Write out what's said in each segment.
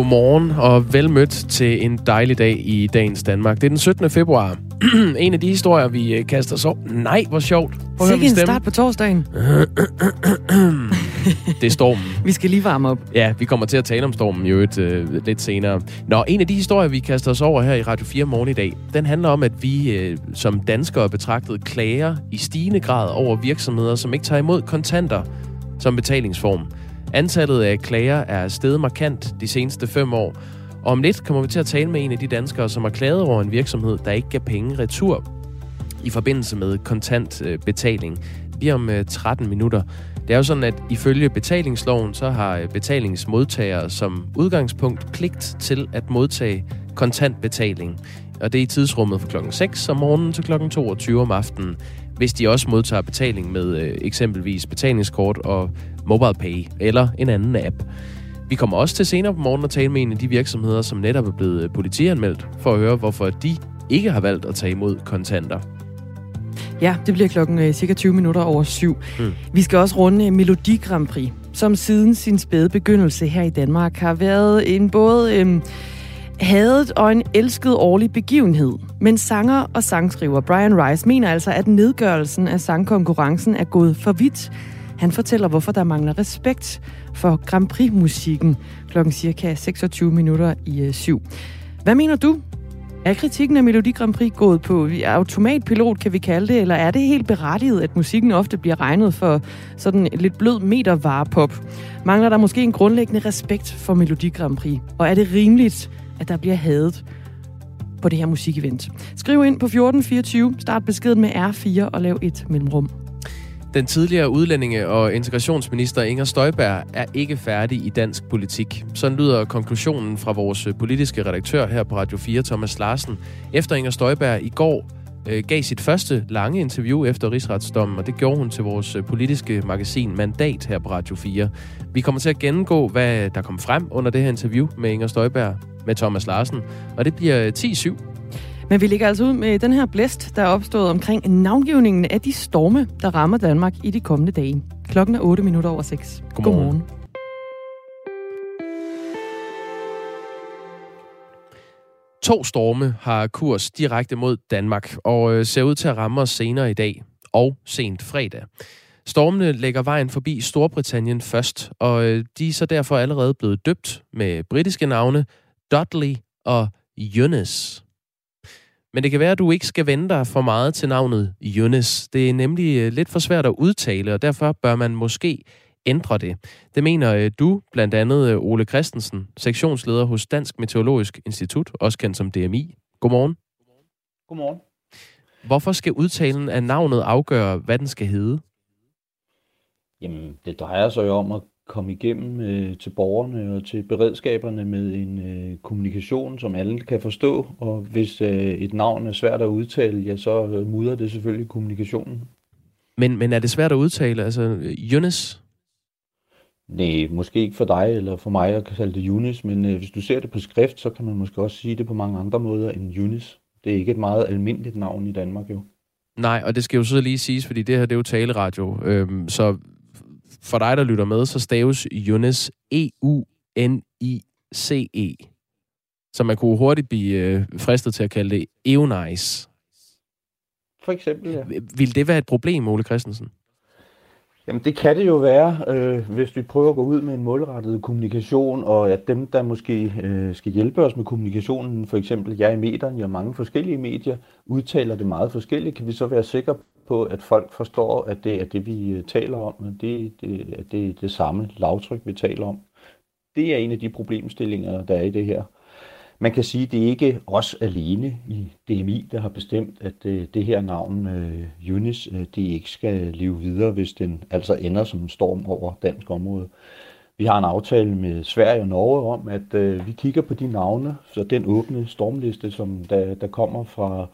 Godmorgen og velmødt til en dejlig dag i dagens Danmark. Det er den 17. februar. en af de historier, vi øh, kaster så... Nej, hvor sjovt. Prøv at en start på torsdagen. det er stormen. Vi skal lige varme op. Ja, vi kommer til at tale om stormen jo et, øh, lidt senere. Nå, en af de historier, vi kaster os over her i Radio 4 morgen i dag, den handler om, at vi øh, som danskere betragtet klager i stigende grad over virksomheder, som ikke tager imod kontanter som betalingsform. Antallet af klager er steget markant de seneste fem år, og om lidt kommer vi til at tale med en af de danskere, som har klaget over en virksomhed, der ikke gav penge retur i forbindelse med kontant øh, betaling. Lige om øh, 13 minutter. Det er jo sådan, at ifølge betalingsloven, så har øh, betalingsmodtagere som udgangspunkt pligt til at modtage kontant betaling. Og det er i tidsrummet fra klokken 6 om morgenen til klokken 22 om aftenen, hvis de også modtager betaling med øh, eksempelvis betalingskort og MobilePay eller en anden app. Vi kommer også til senere på morgen at tale med en af de virksomheder, som netop er blevet øh, politianmeldt, for at høre, hvorfor de ikke har valgt at tage imod kontanter. Ja, det bliver klokken øh, cirka 20 minutter over syv. Mm. Vi skal også runde Melodi Grand Prix, som siden sin spæde begyndelse her i Danmark har været en både øh, hadet og en elsket årlig begivenhed. Men sanger og sangskriver Brian Rice mener altså, at nedgørelsen af sangkonkurrencen er gået for vidt. Han fortæller, hvorfor der mangler respekt for Grand Prix-musikken klokken cirka 26 minutter i øh, syv. Hvad mener du? Er kritikken af Melodi Grand Prix gået på automatpilot, kan vi kalde det, eller er det helt berettiget, at musikken ofte bliver regnet for sådan lidt blød metervarepop? Mangler der måske en grundlæggende respekt for Melodi Grand Prix? Og er det rimeligt, at der bliver hadet på det her musikevent? Skriv ind på 1424, start beskeden med R4 og lav et mellemrum. Den tidligere udlændinge- og integrationsminister Inger Støjberg er ikke færdig i dansk politik. Sådan lyder konklusionen fra vores politiske redaktør her på Radio 4, Thomas Larsen, efter Inger Støjberg i går øh, gav sit første lange interview efter rigsretsdommen, og det gjorde hun til vores øh, politiske magasin Mandat her på Radio 4. Vi kommer til at gennemgå, hvad der kom frem under det her interview med Inger Støjberg med Thomas Larsen, og det bliver 10-7 men vi ligger altså ud med den her blæst, der er opstået omkring navngivningen af de storme, der rammer Danmark i de kommende dage. Klokken er 8 minutter over 6. Godmorgen. Godmorgen. To storme har kurs direkte mod Danmark og øh, ser ud til at ramme os senere i dag og sent fredag. Stormene lægger vejen forbi Storbritannien først, og øh, de er så derfor allerede blevet døbt med britiske navne Dudley og Eunice. Men det kan være, at du ikke skal vende dig for meget til navnet Yunus. Det er nemlig øh, lidt for svært at udtale, og derfor bør man måske ændre det. Det mener øh, du, blandt andet øh, Ole Christensen, sektionsleder hos Dansk Meteorologisk Institut, også kendt som DMI. Godmorgen. Godmorgen. Hvorfor skal udtalen af navnet afgøre, hvad den skal hedde? Jamen, det drejer sig jo om at komme igennem øh, til borgerne og til beredskaberne med en øh, kommunikation, som alle kan forstå. Og hvis øh, et navn er svært at udtale, ja, så øh, mudrer det selvfølgelig kommunikationen. Men, men er det svært at udtale? Altså, Jonas? Nej, måske ikke for dig eller for mig at kalde det Yunis, men øh, hvis du ser det på skrift, så kan man måske også sige det på mange andre måder end Yunis. Det er ikke et meget almindeligt navn i Danmark jo. Nej, og det skal jo så lige siges, fordi det her det er jo taleradio. Øhm, så for dig, der lytter med, så staves Younes E-U-N-I-C-E. -E. Så man kunne hurtigt blive øh, fristet til at kalde det Eunice. For eksempel, ja. Vil det være et problem, Ole Christensen? Jamen det kan det jo være, øh, hvis vi prøver at gå ud med en målrettet kommunikation, og at dem, der måske øh, skal hjælpe os med kommunikationen, for eksempel jeg i medierne og mange forskellige medier, udtaler det meget forskelligt, kan vi så være sikre på, at folk forstår, at det er det, vi øh, taler om, og det, det, at det er det samme lavtryk, vi taler om. Det er en af de problemstillinger, der er i det her. Man kan sige, at det er ikke os alene i DMI, der har bestemt, at øh, det her navn, øh, Unis, øh, det ikke skal leve videre, hvis den altså ender som en storm over dansk område. Vi har en aftale med Sverige og Norge om, at øh, vi kigger på de navne, så den åbne stormliste, som der, der kommer fra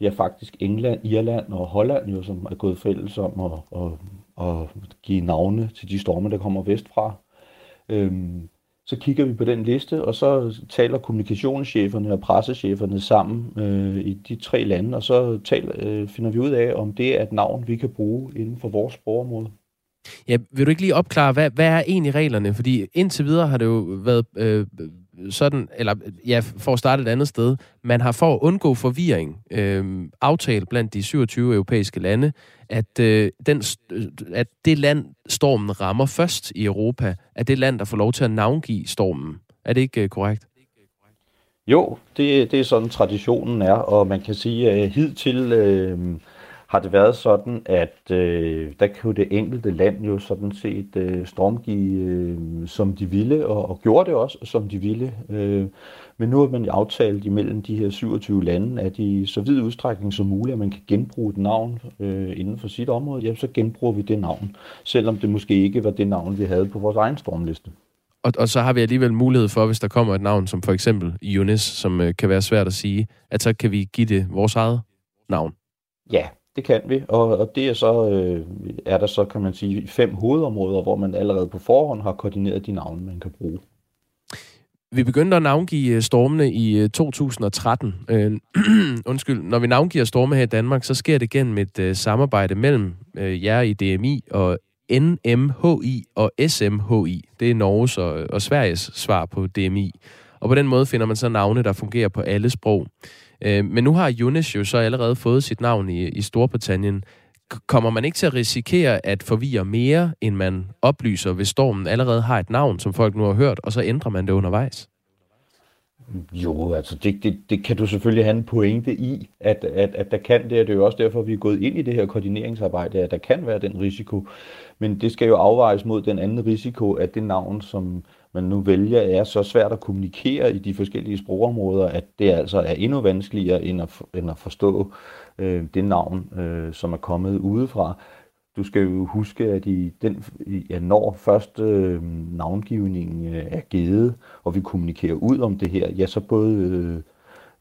ja, faktisk England, Irland og Holland, jo, som er gået fælles om at, at, at give navne til de storme, der kommer vestfra. Øhm, så kigger vi på den liste, og så taler kommunikationscheferne og pressecheferne sammen øh, i de tre lande, og så taler, øh, finder vi ud af, om det er et navn, vi kan bruge inden for vores sprogområde. Ja, vil du ikke lige opklare, hvad, hvad er egentlig reglerne? Fordi indtil videre har det jo været øh, sådan, eller ja, for at starte et andet sted, man har for at undgå forvirring øh, aftalt blandt de 27 europæiske lande, at, øh, den, øh, at det land, stormen rammer først i Europa, er det land, der får lov til at navngive stormen. Er det ikke øh, korrekt? Jo, det, det er sådan traditionen er, og man kan sige, at hidtil øh, har det været sådan, at øh, der kunne det enkelte land jo sådan set øh, stormgive, øh, som de ville, og, og gjorde det også, som de ville. Øh, men nu har man aftalt imellem de her 27 lande, at i så vid udstrækning som muligt, at man kan genbruge et navn øh, inden for sit område, ja, så genbruger vi det navn, selvom det måske ikke var det navn, vi havde på vores egen stormliste. Og, og så har vi alligevel mulighed for, hvis der kommer et navn, som for eksempel Yunis, som øh, kan være svært at sige, at så kan vi give det vores eget navn. Ja, det kan vi, og, og det er så, øh, er der så, kan man sige, fem hovedområder, hvor man allerede på forhånd har koordineret de navne, man kan bruge. Vi begyndte at navngive øh, stormene i 2013. Øh, øh undskyld, når vi navngiver storme her i Danmark, så sker det gennem et øh, samarbejde mellem uh, jer i DMI og NMHI og SMHI. Det er Norges og, og Sveriges svar på DMI. Og på den måde finder man så navne, der fungerer på alle sprog. Øh, men nu har Younes jo så allerede fået sit navn i, i Storbritannien. Kommer man ikke til at risikere at forvirre mere, end man oplyser, hvis stormen allerede har et navn, som folk nu har hørt, og så ændrer man det undervejs? Jo, altså det, det, det kan du selvfølgelig have en pointe i, at, at, at der kan det, og det er jo også derfor, vi er gået ind i det her koordineringsarbejde, at der kan være den risiko. Men det skal jo afvejes mod den anden risiko, at det navn, som man nu vælger, er så svært at kommunikere i de forskellige sprogområder, at det altså er endnu vanskeligere end at, end at forstå øh, det navn, øh, som er kommet udefra. Du skal jo huske, at i den, ja, når først øh, navngivningen øh, er givet, og vi kommunikerer ud om det her, ja, så både øh,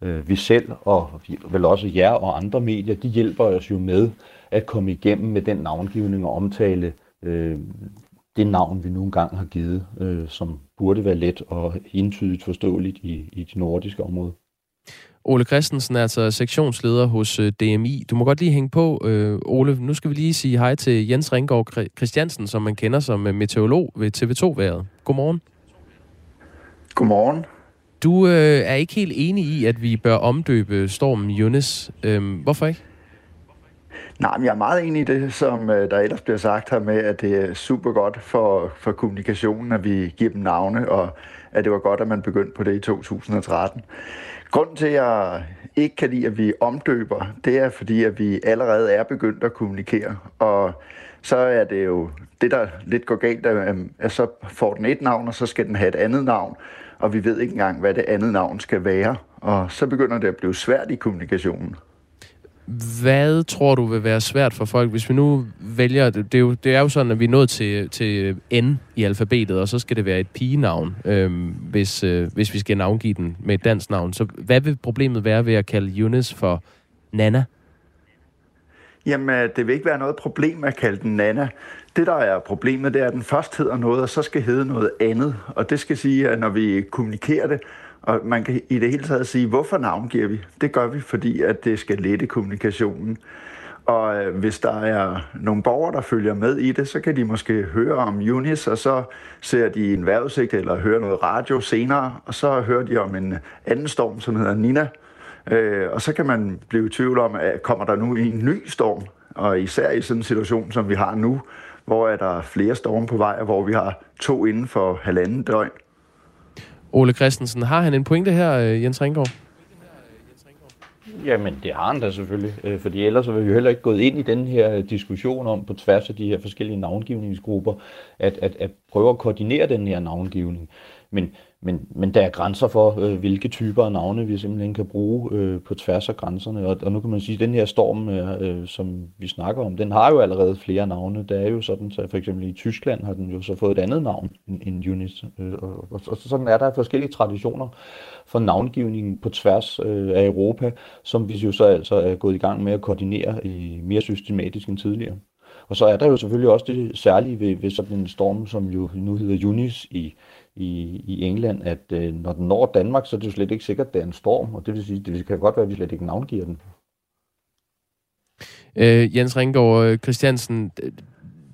øh vi selv og vel også jer og andre medier, de hjælper os jo med at komme igennem med den navngivning og omtale øh, det navn, vi nu engang har givet, øh, som burde være let og entydigt forståeligt i, i det nordiske område. Ole Christensen er altså sektionsleder hos øh, DMI. Du må godt lige hænge på, øh, Ole. Nu skal vi lige sige hej til Jens Ringgaard Christiansen, som man kender som øh, meteorolog ved TV2-været. Godmorgen. Godmorgen. Du øh, er ikke helt enig i, at vi bør omdøbe stormen Yunus. Øh, hvorfor ikke? Nej, men jeg er meget enig i det, som øh, der ellers bliver sagt her med, at det er super godt for, for kommunikationen, at vi giver dem navne, og at det var godt, at man begyndte på det i 2013. Grunden til, at jeg ikke kan lide, at vi omdøber, det er fordi, at vi allerede er begyndt at kommunikere, og så er det jo det, der lidt går galt, øhm, at så får den et navn, og så skal den have et andet navn, og vi ved ikke engang, hvad det andet navn skal være, og så begynder det at blive svært i kommunikationen. Hvad tror du vil være svært for folk, hvis vi nu vælger... Det det, er jo, det er jo sådan, at vi er nået til, til N i alfabetet, og så skal det være et pigenavn, øh, hvis, øh, hvis vi skal navngive den med et dansk navn. Så hvad vil problemet være ved at kalde Eunice for Nana? Jamen, øh, det vil ikke være noget problem at kalde den Nana. Det, der er problemet, det er, at den først hedder noget, og så skal hedde noget andet. Og det skal sige, at når vi kommunikerer det, og man kan i det hele taget sige, hvorfor navngiver vi? Det gør vi, fordi at det skal lette kommunikationen. Og øh, hvis der er nogle borgere, der følger med i det, så kan de måske høre om Unis, og så ser de en vejrudsigt eller hører noget radio senere, og så hører de om en anden storm, som hedder Nina. Øh, og så kan man blive i tvivl om, at kommer der nu en ny storm? Og især i sådan en situation, som vi har nu, hvor er der flere storme på vej, og hvor vi har to inden for halvanden døgn. Ole Christensen, har han en pointe her, øh, Jens Ringgaard? Jamen, det har han da selvfølgelig, øh, fordi ellers så vil vi jo heller ikke gået ind i den her øh, diskussion om, på tværs af de her forskellige navngivningsgrupper, at, at, at prøve at koordinere den her navngivning. Men, men, men der er grænser for, øh, hvilke typer af navne vi simpelthen kan bruge øh, på tværs af grænserne. Og, og nu kan man sige, at den her storm, øh, øh som vi snakker om, den har jo allerede flere navne. Der er jo sådan, så for eksempel i Tyskland har den jo så fået et andet navn end, end Unis. Øh, og, og, og sådan er der forskellige traditioner for navngivningen på tværs øh, af Europa, som vi jo så altså er gået i gang med at koordinere i mere systematisk end tidligere. Og så er der jo selvfølgelig også det særlige ved, ved sådan en storm, som jo nu hedder Unis i i, i England, at øh, når den når Danmark, så er det jo slet ikke sikkert, at det er en storm, og det vil sige, det kan godt være, at vi slet ikke navngiver den. Øh, Jens Ringgaard Christiansen,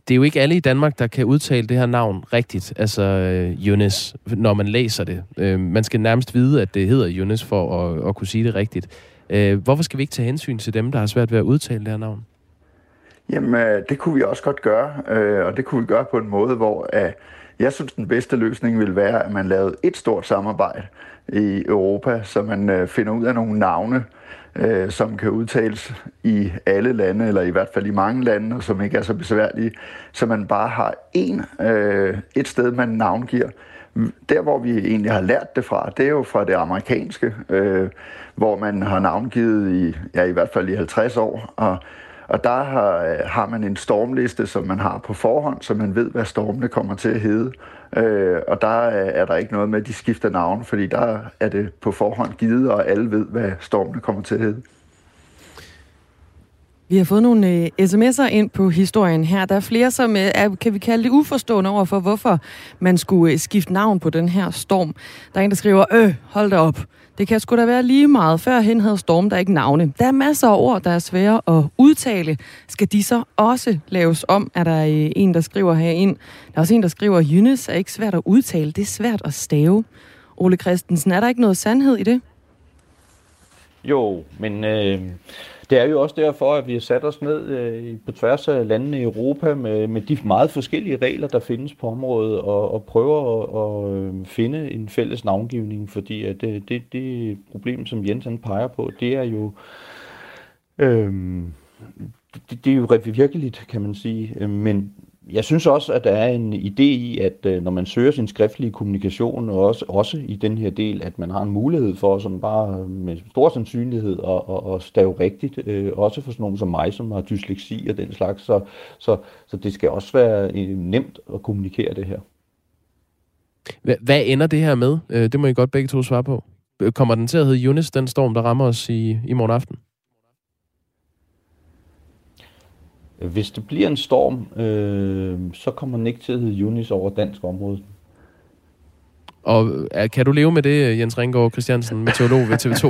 det er jo ikke alle i Danmark, der kan udtale det her navn rigtigt, altså øh, Yunus, når man læser det. Øh, man skal nærmest vide, at det hedder Yunus for at, at kunne sige det rigtigt. Øh, hvorfor skal vi ikke tage hensyn til dem, der har svært ved at udtale det her navn? Jamen, øh, det kunne vi også godt gøre, øh, og det kunne vi gøre på en måde, hvor øh, jeg synes, den bedste løsning vil være, at man lavede et stort samarbejde i Europa, så man øh, finder ud af nogle navne, øh, som kan udtales i alle lande, eller i hvert fald i mange lande, og som ikke er så besværlige, så man bare har en, øh, et sted, man navngiver. Der, hvor vi egentlig har lært det fra, det er jo fra det amerikanske, hvor man har navngivet i, ja, i hvert fald i 50 år, og og der har, øh, har man en stormliste, som man har på forhånd, så man ved, hvad stormene kommer til at hedde. Øh, og der øh, er der ikke noget med, at de skifter navn, fordi der er det på forhånd givet, og alle ved, hvad stormene kommer til at hedde. Vi har fået nogle øh, sms'er ind på historien her. Der er flere, som øh, er, kan vi kalde det uforstående over for, hvorfor man skulle øh, skifte navn på den her storm. Der er en, der skriver, øh, hold da op. Det kan sgu da være lige meget. Førhen havde Storm der ikke navne. Der er masser af ord, der er svære at udtale. Skal de så også laves om? Er der øh, en, der skriver herind? Der er også en, der skriver, at Jynnes er ikke svært at udtale. Det er svært at stave. Ole Christensen, er der ikke noget sandhed i det? Jo, men øh, det er jo også derfor, at vi har sat os ned øh, på tværs af landene i Europa med, med de meget forskellige regler, der findes på området, og, og prøver at, at øh, finde en fælles navngivning, fordi at det, det, det problem, som Jens han peger på, det er jo... Øh, det, det er jo virkeligt, kan man sige, øh, men jeg synes også, at der er en idé i, at øh, når man søger sin skriftlige kommunikation, og også, også i den her del, at man har en mulighed for, som bare øh, med stor sandsynlighed, at, at, at stave rigtigt, øh, også for sådan nogen som mig, som har dysleksi og den slags. Så, så, så det skal også være nemt at kommunikere det her. Hvad ender det her med? Det må I godt begge to svare på. Kommer den til at hedde Yunis, den storm, der rammer os i, i morgen aften? Hvis det bliver en storm, øh, så kommer den ikke til at hedde Junis over dansk område. Og kan du leve med det, Jens Ringgaard Christiansen, meteorolog ved TV2?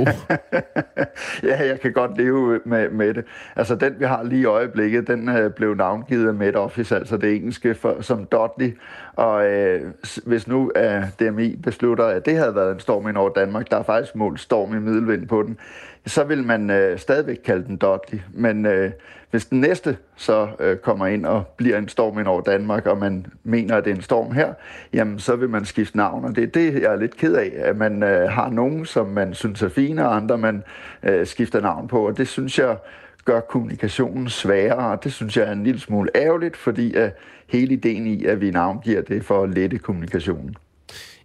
ja, jeg kan godt leve med, med det. Altså den, vi har lige i øjeblikket, den øh, blev navngivet af Met Office, altså det engelske, for, som Dudley. Og øh, hvis nu øh, DMI beslutter, at det havde været en storm ind over Danmark, der er faktisk målt storm i middelvind på den, så vil man øh, stadigvæk kalde den Dudley. Men øh, hvis den næste så øh, kommer ind og bliver en storm ind over Danmark, og man mener, at det er en storm her, jamen så vil man skifte navn. Og det er det, jeg er lidt ked af, at man øh, har nogen, som man synes er fine, og andre man øh, skifter navn på. Og det synes jeg gør kommunikationen sværere, og det synes jeg er en lille smule ærgerligt, fordi øh, hele ideen i, at vi navngiver det for at lette kommunikationen.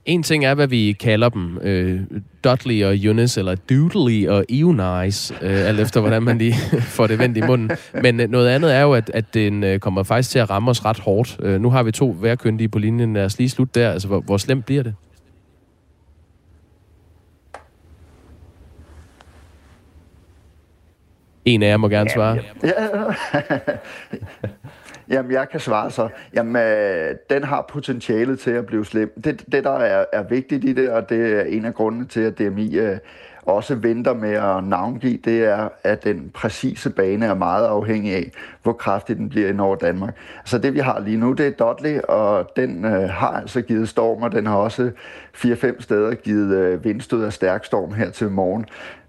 En ting er, hvad vi kalder dem. Øh, Dudley og Eunice, eller Doodley og Eunice, øh, alt efter hvordan man lige får det vendt i munden. Men øh, noget andet er jo, at, at den øh, kommer faktisk til at ramme os ret hårdt. Øh, nu har vi to værkyndige på linjen. Lad os lige slutte der. Altså, hvor, hvor slemt bliver det? En af jer må gerne svare. Ja. Jamen, jeg kan svare så. Jamen, øh, den har potentialet til at blive slem. Det, det der er, er vigtigt i det, og det er en af grundene til, at DMI øh, også venter med at navngive, det er, at den præcise bane er meget afhængig af, hvor kraftig den bliver ind over Danmark. Så det vi har lige nu, det er Dudley, og den øh, har altså givet storm, og den har også 4-5 steder givet øh, vindstød af stærk storm her til morgen.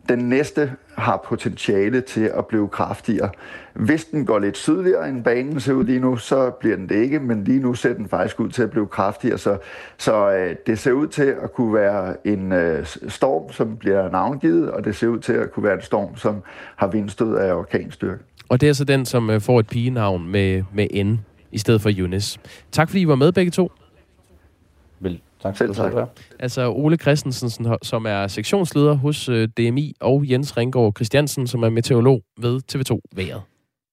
Den næste har potentiale til at blive kraftigere. Hvis den går lidt sydligere end banen ser ud lige nu, så bliver den det ikke, men lige nu ser den faktisk ud til at blive kraftigere. Så, så øh, det ser ud til at kunne være en øh, storm, som bliver navngivet, og det ser ud til at kunne være en storm, som har vindstød af orkanstyrke. Og det er så den, som øh, får et pigenavn med, med N i stedet for Eunice. Tak fordi I var med begge to. Vel, Tak Selv tak. Det altså Ole Christensen, som er sektionsleder hos øh, DMI, og Jens Ringgaard Christiansen, som er meteorolog ved TV2 Været.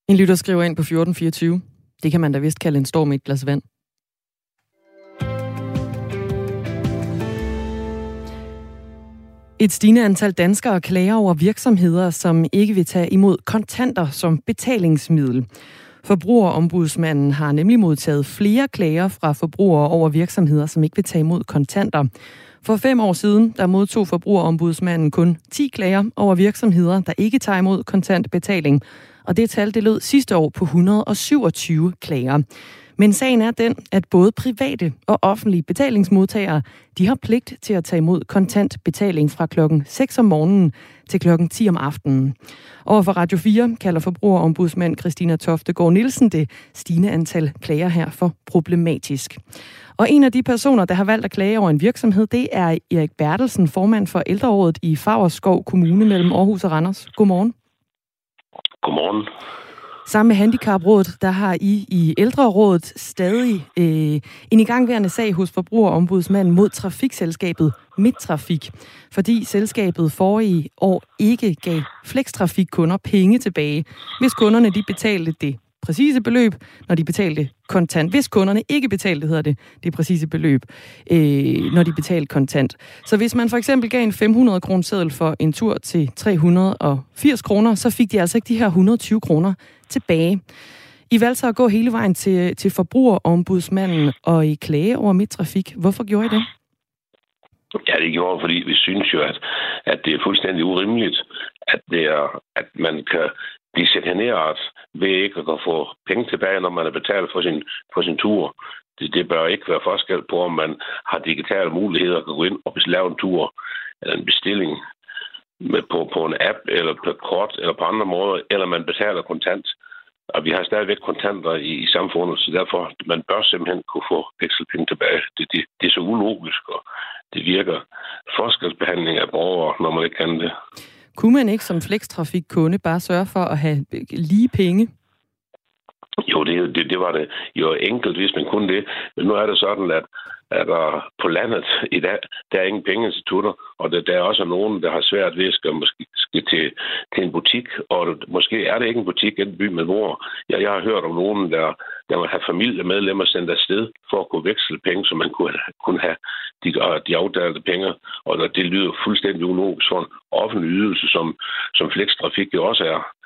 En lytter skriver ind på 1424. Det kan man da vist kalde en storm i et glas vand. Et stigende antal danskere klager over virksomheder, som ikke vil tage imod kontanter som betalingsmiddel. Forbrugerombudsmanden har nemlig modtaget flere klager fra forbrugere over virksomheder, som ikke vil tage imod kontanter. For fem år siden, der modtog forbrugerombudsmanden kun 10 klager over virksomheder, der ikke tager imod kontantbetaling. og det tal det lød sidste år på 127 klager. Men sagen er den, at både private og offentlige betalingsmodtagere, de har pligt til at tage imod kontant betaling fra klokken 6 om morgenen til klokken 10 om aftenen. Over for Radio 4 kalder forbrugerombudsmand Christina Toftegård Nielsen det stigende antal klager her for problematisk. Og en af de personer, der har valgt at klage over en virksomhed, det er Erik Bertelsen, formand for ældrerådet i Fagerskov Kommune mellem Aarhus og Randers. Godmorgen. Godmorgen. Sammen med Handicaprådet, der har I i Ældrerådet stadig øh, en igangværende sag hos forbrugerombudsmanden mod trafikselskabet Midtrafik, fordi selskabet forrige år ikke gav flekstrafikkunder penge tilbage, hvis kunderne de betalte det præcise beløb, når de betalte kontant. Hvis kunderne ikke betalte, hedder det, det præcise beløb, øh, når de betalte kontant. Så hvis man for eksempel gav en 500 kroner seddel for en tur til 380 kroner, så fik de altså ikke de her 120 kroner tilbage. I valgte så at gå hele vejen til, til forbrugerombudsmanden og i klage over midtrafik. Hvorfor gjorde I det? Ja, det gjorde fordi vi synes jo, at, at det er fuldstændig urimeligt, at, det er, at man kan blive chikaneret ved ikke at få penge tilbage, når man er betalt for sin, for sin tur. Det, det bør ikke være forskel på, om man har digitale muligheder at gå ind og lave en tur eller en bestilling med, på, på en app eller på et kort eller på andre måder, eller man betaler kontant. Og vi har stadigvæk kontanter i, i samfundet, så derfor man bør simpelthen kunne få vekselpenge tilbage. Det, det, det er så ulogisk, og det virker forskelsbehandling af borgere, når man ikke kan det. Kunne man ikke som flekstrafikkunde bare sørge for at have lige penge? Jo, det, det, det var det jo enkelt, hvis man kunne det. Men nu er det sådan, at, at der på landet i dag, der er ingen pengeinstitutter, og der, der er også nogen, der har svært ved at skal, måske, skal til, til en butik, og måske er det ikke en butik i den by, man bor. jeg, jeg har hørt om nogen, der, der må have familiemedlemmer sendt afsted for at kunne veksle penge, så man kunne, kunne have de, øh, de afdalte penge, og det lyder fuldstændig ulogisk for en offentlig ydelse, som, som flekstrafik jo også er.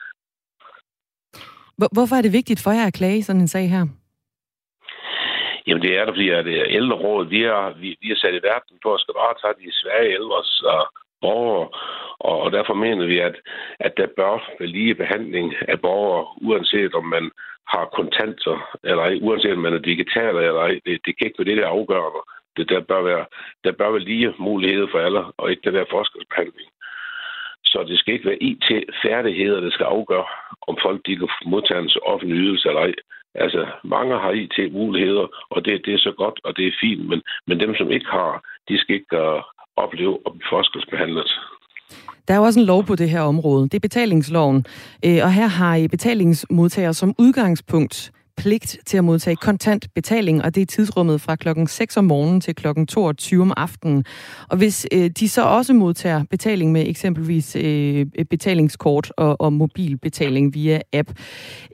Hvorfor er det vigtigt for jer at klage sådan en sag her? Jamen det er det, fordi at øh, ældrerådet, vi er, vi, vi er sat i verden på at skal bare tage de svære ældres uh, øh, borgere, og, og derfor mener vi, at, at der bør være lige behandling af borgere, uanset om man har kontanter eller ej, uanset om man er digital eller ej. Det, det kan ikke være det, der afgør Det, der, bør være, der bør være lige muligheder for alle, og ikke det der forskelsbehandling. Så det skal ikke være IT-færdigheder, der skal afgøre, om folk de kan modtage en offentlig ydelse eller ej. Altså, mange har IT-muligheder, og det, det er så godt, og det er fint, men, men dem, som ikke har, de skal ikke uh, opleve at blive forskelsbehandlet. Der er jo også en lov på det her område. Det er betalingsloven. Øh, og her har I betalingsmodtagere som udgangspunkt pligt til at modtage kontant betaling, og det er tidsrummet fra klokken 6 om morgenen til klokken 22 om aftenen. Og hvis øh, de så også modtager betaling med eksempelvis øh, betalingskort og, og mobilbetaling via app,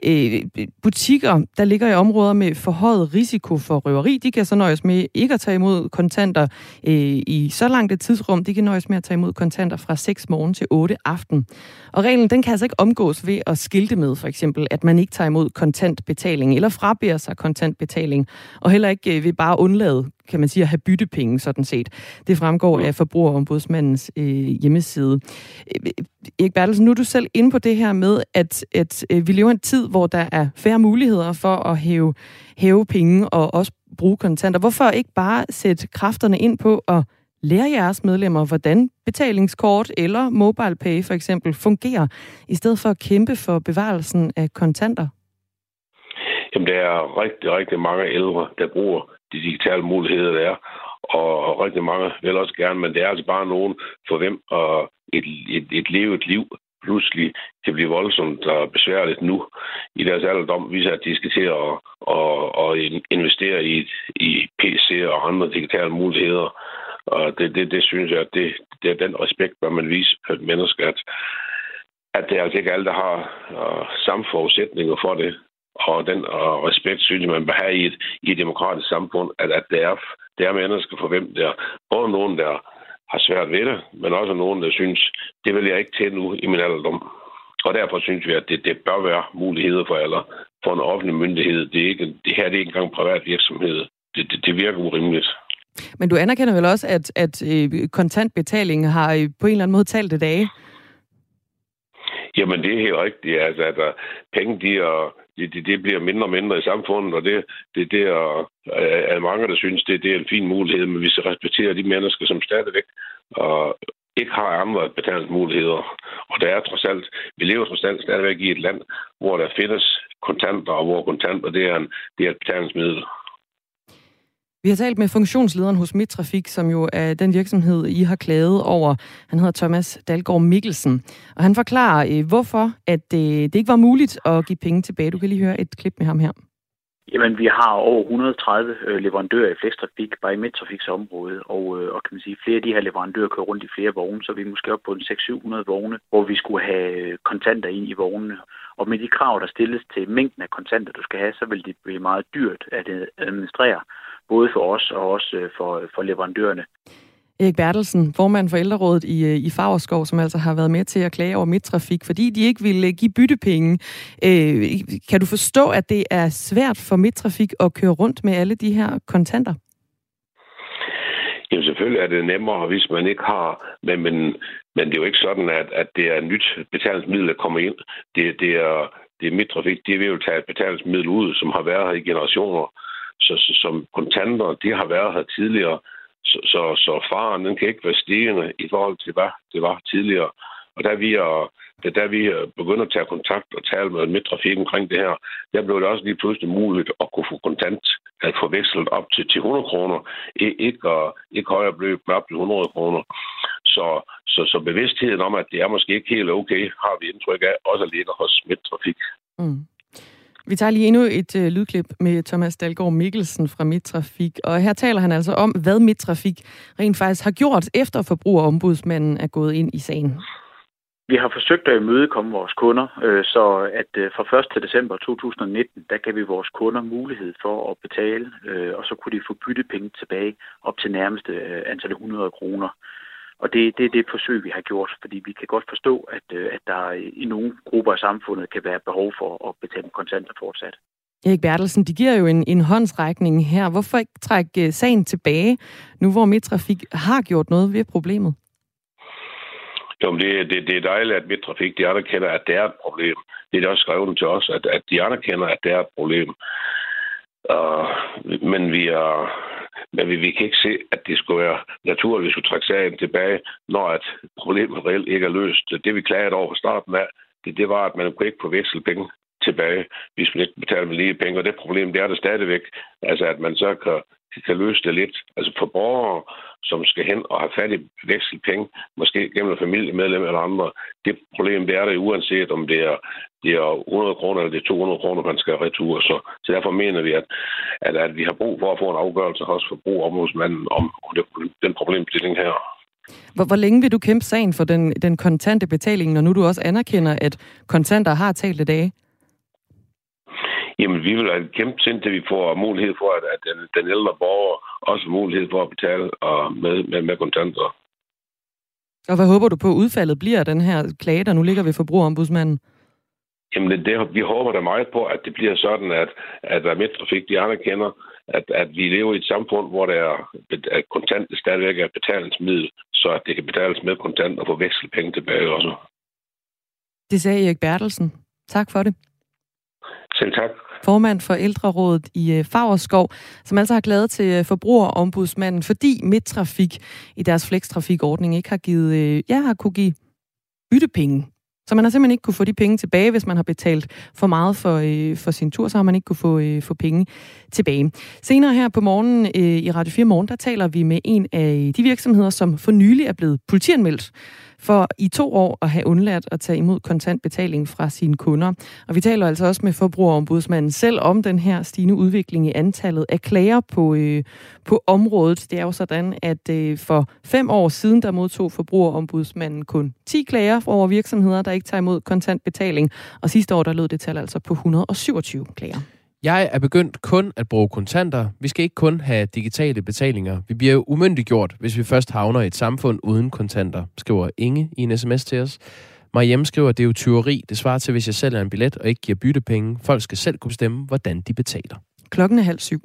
øh, butikker, der ligger i områder med forhøjet risiko for røveri, de kan så nøjes med ikke at tage imod kontanter øh, i så langt et tidsrum. De kan nøjes med at tage imod kontanter fra 6 morgen til 8 aften. Og reglen, den kan altså ikke omgås ved at skilte med, for eksempel, at man ikke tager imod kontant betaling eller frabeder sig kontant betaling, og heller ikke øh, vil bare undlade, kan man sige, at have byttepenge, sådan set. Det fremgår af Forbrugerombudsmandens øh, hjemmeside. Øh, Erik Bertelsen, nu er du selv inde på det her med, at, at øh, vi lever en tid, hvor der er færre muligheder for at hæve, hæve penge og også bruge kontanter. Hvorfor ikke bare sætte kræfterne ind på at lære jeres medlemmer, hvordan betalingskort eller mobile pay for eksempel fungerer, i stedet for at kæmpe for bevarelsen af kontanter? Jamen, der er rigtig, rigtig mange ældre, der bruger de digitale muligheder, der er. Og rigtig mange vil også gerne, men det er altså bare nogen, for hvem at et, et, et levet liv pludselig kan blive voldsomt og besværligt nu i deres alderdom, viser at de skal til at, at, at investere i, i PC og andre digitale muligheder. Og det, det, det synes jeg, at det, det er den respekt, bør man vise på et menneske, at, at det er altså ikke alle, der har uh, samme forudsætninger for det. Og den uh, respekt synes jeg, man bør have i et, i et demokratisk samfund, at, at det, er, det er mennesker for hvem der både nogen, der har svært ved det, men også nogen, der synes, det vil jeg ikke til nu i min alderdom. Og derfor synes vi, at det, det bør være muligheder for alle. For en offentlig myndighed, det, er ikke, det her det er ikke engang privat virksomhed. Det, det, det virker urimeligt. Men du anerkender vel også, at, at øh, kontantbetaling har øh, på en eller anden måde talt det dage? Jamen, det er helt rigtigt. Altså, at der, penge, de er, det, det, det bliver mindre og mindre i samfundet, og det, det, det er, er øh, mange, der synes, det, det er en fin mulighed, men vi skal respektere de mennesker, som stadigvæk og ikke har andre betalingsmuligheder. Og der er trods alt, vi lever trods alt stadigvæk i et land, hvor der findes kontanter, og hvor kontanter det er, en, det er et betalingsmiddel. Vi har talt med funktionslederen hos Midtrafik, som jo er den virksomhed, I har klaget over. Han hedder Thomas Dalgaard Mikkelsen. Og han forklarer, øh, hvorfor at øh, det ikke var muligt at give penge tilbage. Du kan lige høre et klip med ham her. Jamen, vi har over 130 øh, leverandører i Flextrafik, bare i Midtrafiks område, og, og kan man sige, flere af de her leverandører kører rundt i flere vogne, så vi er måske op på en 600-700 vogne, hvor vi skulle have kontanter ind i vognene. Og med de krav, der stilles til mængden af kontanter, du skal have, så vil det blive meget dyrt at administrere både for os og også øh, for, for leverandørerne. Erik Bertelsen, formand for ældrerådet i, øh, i Fagerskov, som altså har været med til at klage over midtrafik, fordi de ikke ville øh, give byttepenge. Øh, kan du forstå, at det er svært for midtrafik at køre rundt med alle de her kontanter? Jamen selvfølgelig er det nemmere, hvis man ikke har, men, men, men det er jo ikke sådan, at, at det er nyt betalingsmiddel, der kommer ind. Det, det er, det er midtrafik, de vil jo tage et betalingsmiddel ud, som har været her i generationer så, så, som kontanter, de har været her tidligere, så, så, så faren den kan ikke være stigende i forhold til, hvad det var tidligere. Og da vi, er, da vi begynder at tage kontakt og tale med midtrafik omkring det her, der blev det også lige pludselig muligt at kunne få kontant at få vekslet op til, til 100 kroner. Ikke, og, ikke højere beløb, men op til 100 kroner. Så, så, så bevidstheden om, at det er måske ikke helt okay, har vi indtryk af, også ligger hos midtrafik. Mm. Vi tager lige endnu et øh, lydklip med Thomas Dalgaard Mikkelsen fra Midtrafik, og her taler han altså om, hvad Midtrafik rent faktisk har gjort, efter forbrugerombudsmanden er gået ind i sagen. Vi har forsøgt at imødekomme vores kunder, øh, så at øh, fra 1. december 2019, der gav vi vores kunder mulighed for at betale, øh, og så kunne de få byttepenge tilbage op til nærmeste øh, antal 100 kroner. Og det, det er det forsøg, vi har gjort, fordi vi kan godt forstå, at, øh, at der i nogle grupper af samfundet kan være behov for at betale kontanter fortsat. Erik Bertelsen, de giver jo en, en håndsrækning her. Hvorfor ikke trække øh, sagen tilbage, nu hvor Midtrafik har gjort noget ved problemet? Jo, det, det, det er dejligt, at Midtrafik de anerkender, at det er et problem. Det er også skrevet til os, at, at de anerkender, at det er et problem. Uh, men vi er, men vi, vi kan ikke se, at det skulle være naturligt, at vi skulle trække sagen tilbage, når at problemet reelt ikke er løst. Det vi klagede over fra starten af, det, det var, at man kunne ikke få vekselpenge tilbage, hvis man ikke betaler med lige penge. Og det problem, det er der stadigvæk. Altså, at man så kan kan løse det lidt. Altså for borgere, som skal hen og have fat i vekselpenge, måske gennem en familiemedlem eller andre, det problem, det er der uanset om det er, det er 100 kroner eller det er 200 kroner, man skal retur. Så, så derfor mener vi, at, at, at vi har brug for at få en afgørelse hos forbrugerombudsmanden om, om det, den problemstilling her. Hvor, hvor længe vil du kæmpe sagen for den, den kontante betaling, når nu du også anerkender, at kontanter har talt dage? Jamen, vi vil have kæmpe til vi får mulighed for, at, at den, den ældre borger også har mulighed for at betale og med, med, med kontanter. Og hvad håber du på, udfaldet bliver den her klage, der nu ligger ved forbrugerombudsmanden? Jamen, det, vi håber da meget på, at det bliver sådan, at, at, at Midtrafik, de anerkender, at, at vi lever i et samfund, hvor der er, at kontant stadigvæk er betalingsmiddel, så at det kan betales med kontant og få vekselpenge tilbage også. Det sagde Erik Bertelsen. Tak for det. Selv tak formand for ældrerådet i øh, Fagerskov, som altså har klaget til øh, forbrugerombudsmanden, fordi Midtrafik i deres flekstrafikordning ikke har givet, øh, ja, har kunne give byttepenge så man har simpelthen ikke kunne få de penge tilbage, hvis man har betalt for meget for, øh, for sin tur, så har man ikke kunne få, øh, få penge tilbage. Senere her på morgenen øh, i Radio 4 Morgen, der taler vi med en af de virksomheder, som for nylig er blevet politianmeldt for i to år at have undladt at tage imod kontantbetaling fra sine kunder. Og vi taler altså også med forbrugerombudsmanden selv om den her stigende udvikling i antallet af klager på, øh, på området. Det er jo sådan, at øh, for fem år siden, der modtog forbrugerombudsmanden kun 10 klager over virksomheder, der ikke tager imod kontantbetaling. Og sidste år, der lød det tal altså på 127 klager. Jeg er begyndt kun at bruge kontanter. Vi skal ikke kun have digitale betalinger. Vi bliver jo umyndiggjort, hvis vi først havner i et samfund uden kontanter, skriver Inge i en sms til os. Mariem skriver, at det er jo tyveri. Det svarer til, hvis jeg sælger en billet og ikke giver byttepenge. Folk skal selv kunne bestemme, hvordan de betaler. Klokken er halv syv.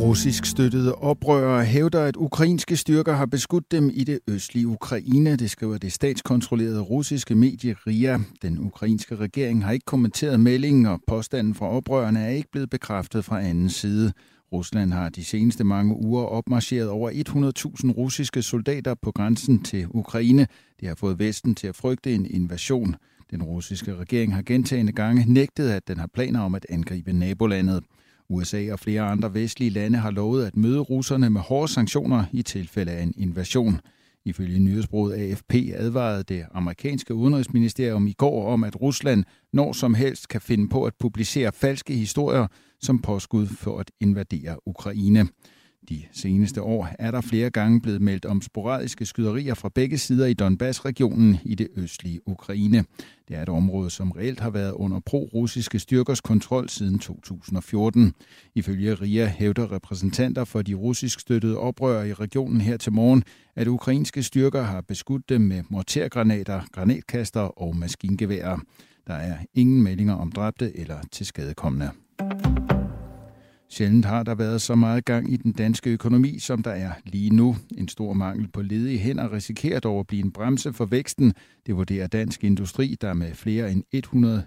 Russisk støttede oprørere hævder, at ukrainske styrker har beskudt dem i det østlige Ukraine. Det skriver det statskontrollerede russiske medie RIA. Den ukrainske regering har ikke kommenteret meldingen, og påstanden fra oprørerne er ikke blevet bekræftet fra anden side. Rusland har de seneste mange uger opmarcheret over 100.000 russiske soldater på grænsen til Ukraine. Det har fået Vesten til at frygte en invasion. Den russiske regering har gentagende gange nægtet, at den har planer om at angribe nabolandet. USA og flere andre vestlige lande har lovet at møde russerne med hårde sanktioner i tilfælde af en invasion. Ifølge nyhedsbruget AFP advarede det amerikanske udenrigsministerium i går om, at Rusland når som helst kan finde på at publicere falske historier som påskud for at invadere Ukraine. De seneste år er der flere gange blevet meldt om sporadiske skyderier fra begge sider i Donbass-regionen i det østlige Ukraine. Det er et område, som reelt har været under pro-russiske styrkers kontrol siden 2014. Ifølge RIA hævder repræsentanter for de russisk støttede oprør i regionen her til morgen, at ukrainske styrker har beskudt dem med mortergranater, granatkaster og maskingeværer. Der er ingen meldinger om dræbte eller tilskadekommende. Sjældent har der været så meget gang i den danske økonomi, som der er lige nu. En stor mangel på ledige hænder risikerer dog at blive en bremse for væksten. Det vurderer Dansk Industri, der med flere end, 100,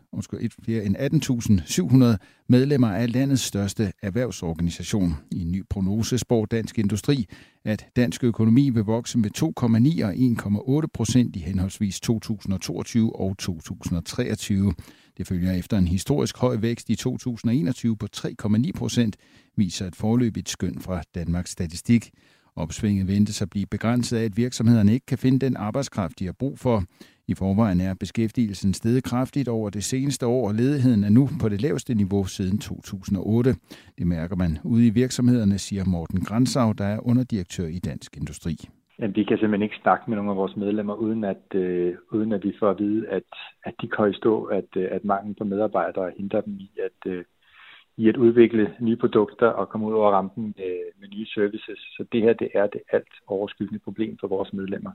flere end 18.700 medlemmer af landets største erhvervsorganisation. I en ny prognose spår Dansk Industri, at dansk økonomi vil vokse med 2,9 og 1,8 procent i henholdsvis 2022 og 2023. Det følger efter en historisk høj vækst i 2021 på 3,9 procent, viser et forløbigt skøn fra Danmarks Statistik. Opsvinget ventes at blive begrænset af, at virksomhederne ikke kan finde den arbejdskraft, de har brug for. I forvejen er beskæftigelsen steget kraftigt over det seneste år, og ledigheden er nu på det laveste niveau siden 2008. Det mærker man ude i virksomhederne, siger Morten Grænsau, der er underdirektør i Dansk Industri. Jamen, vi kan simpelthen ikke snakke med nogle af vores medlemmer, uden at, øh, uden at vi får at vide, at, at de kan stå, at, øh, at mangel på medarbejdere hindrer dem i at, øh, i at udvikle nye produkter og komme ud over rampen med, med nye services. Så det her det er det alt overskyggende problem for vores medlemmer.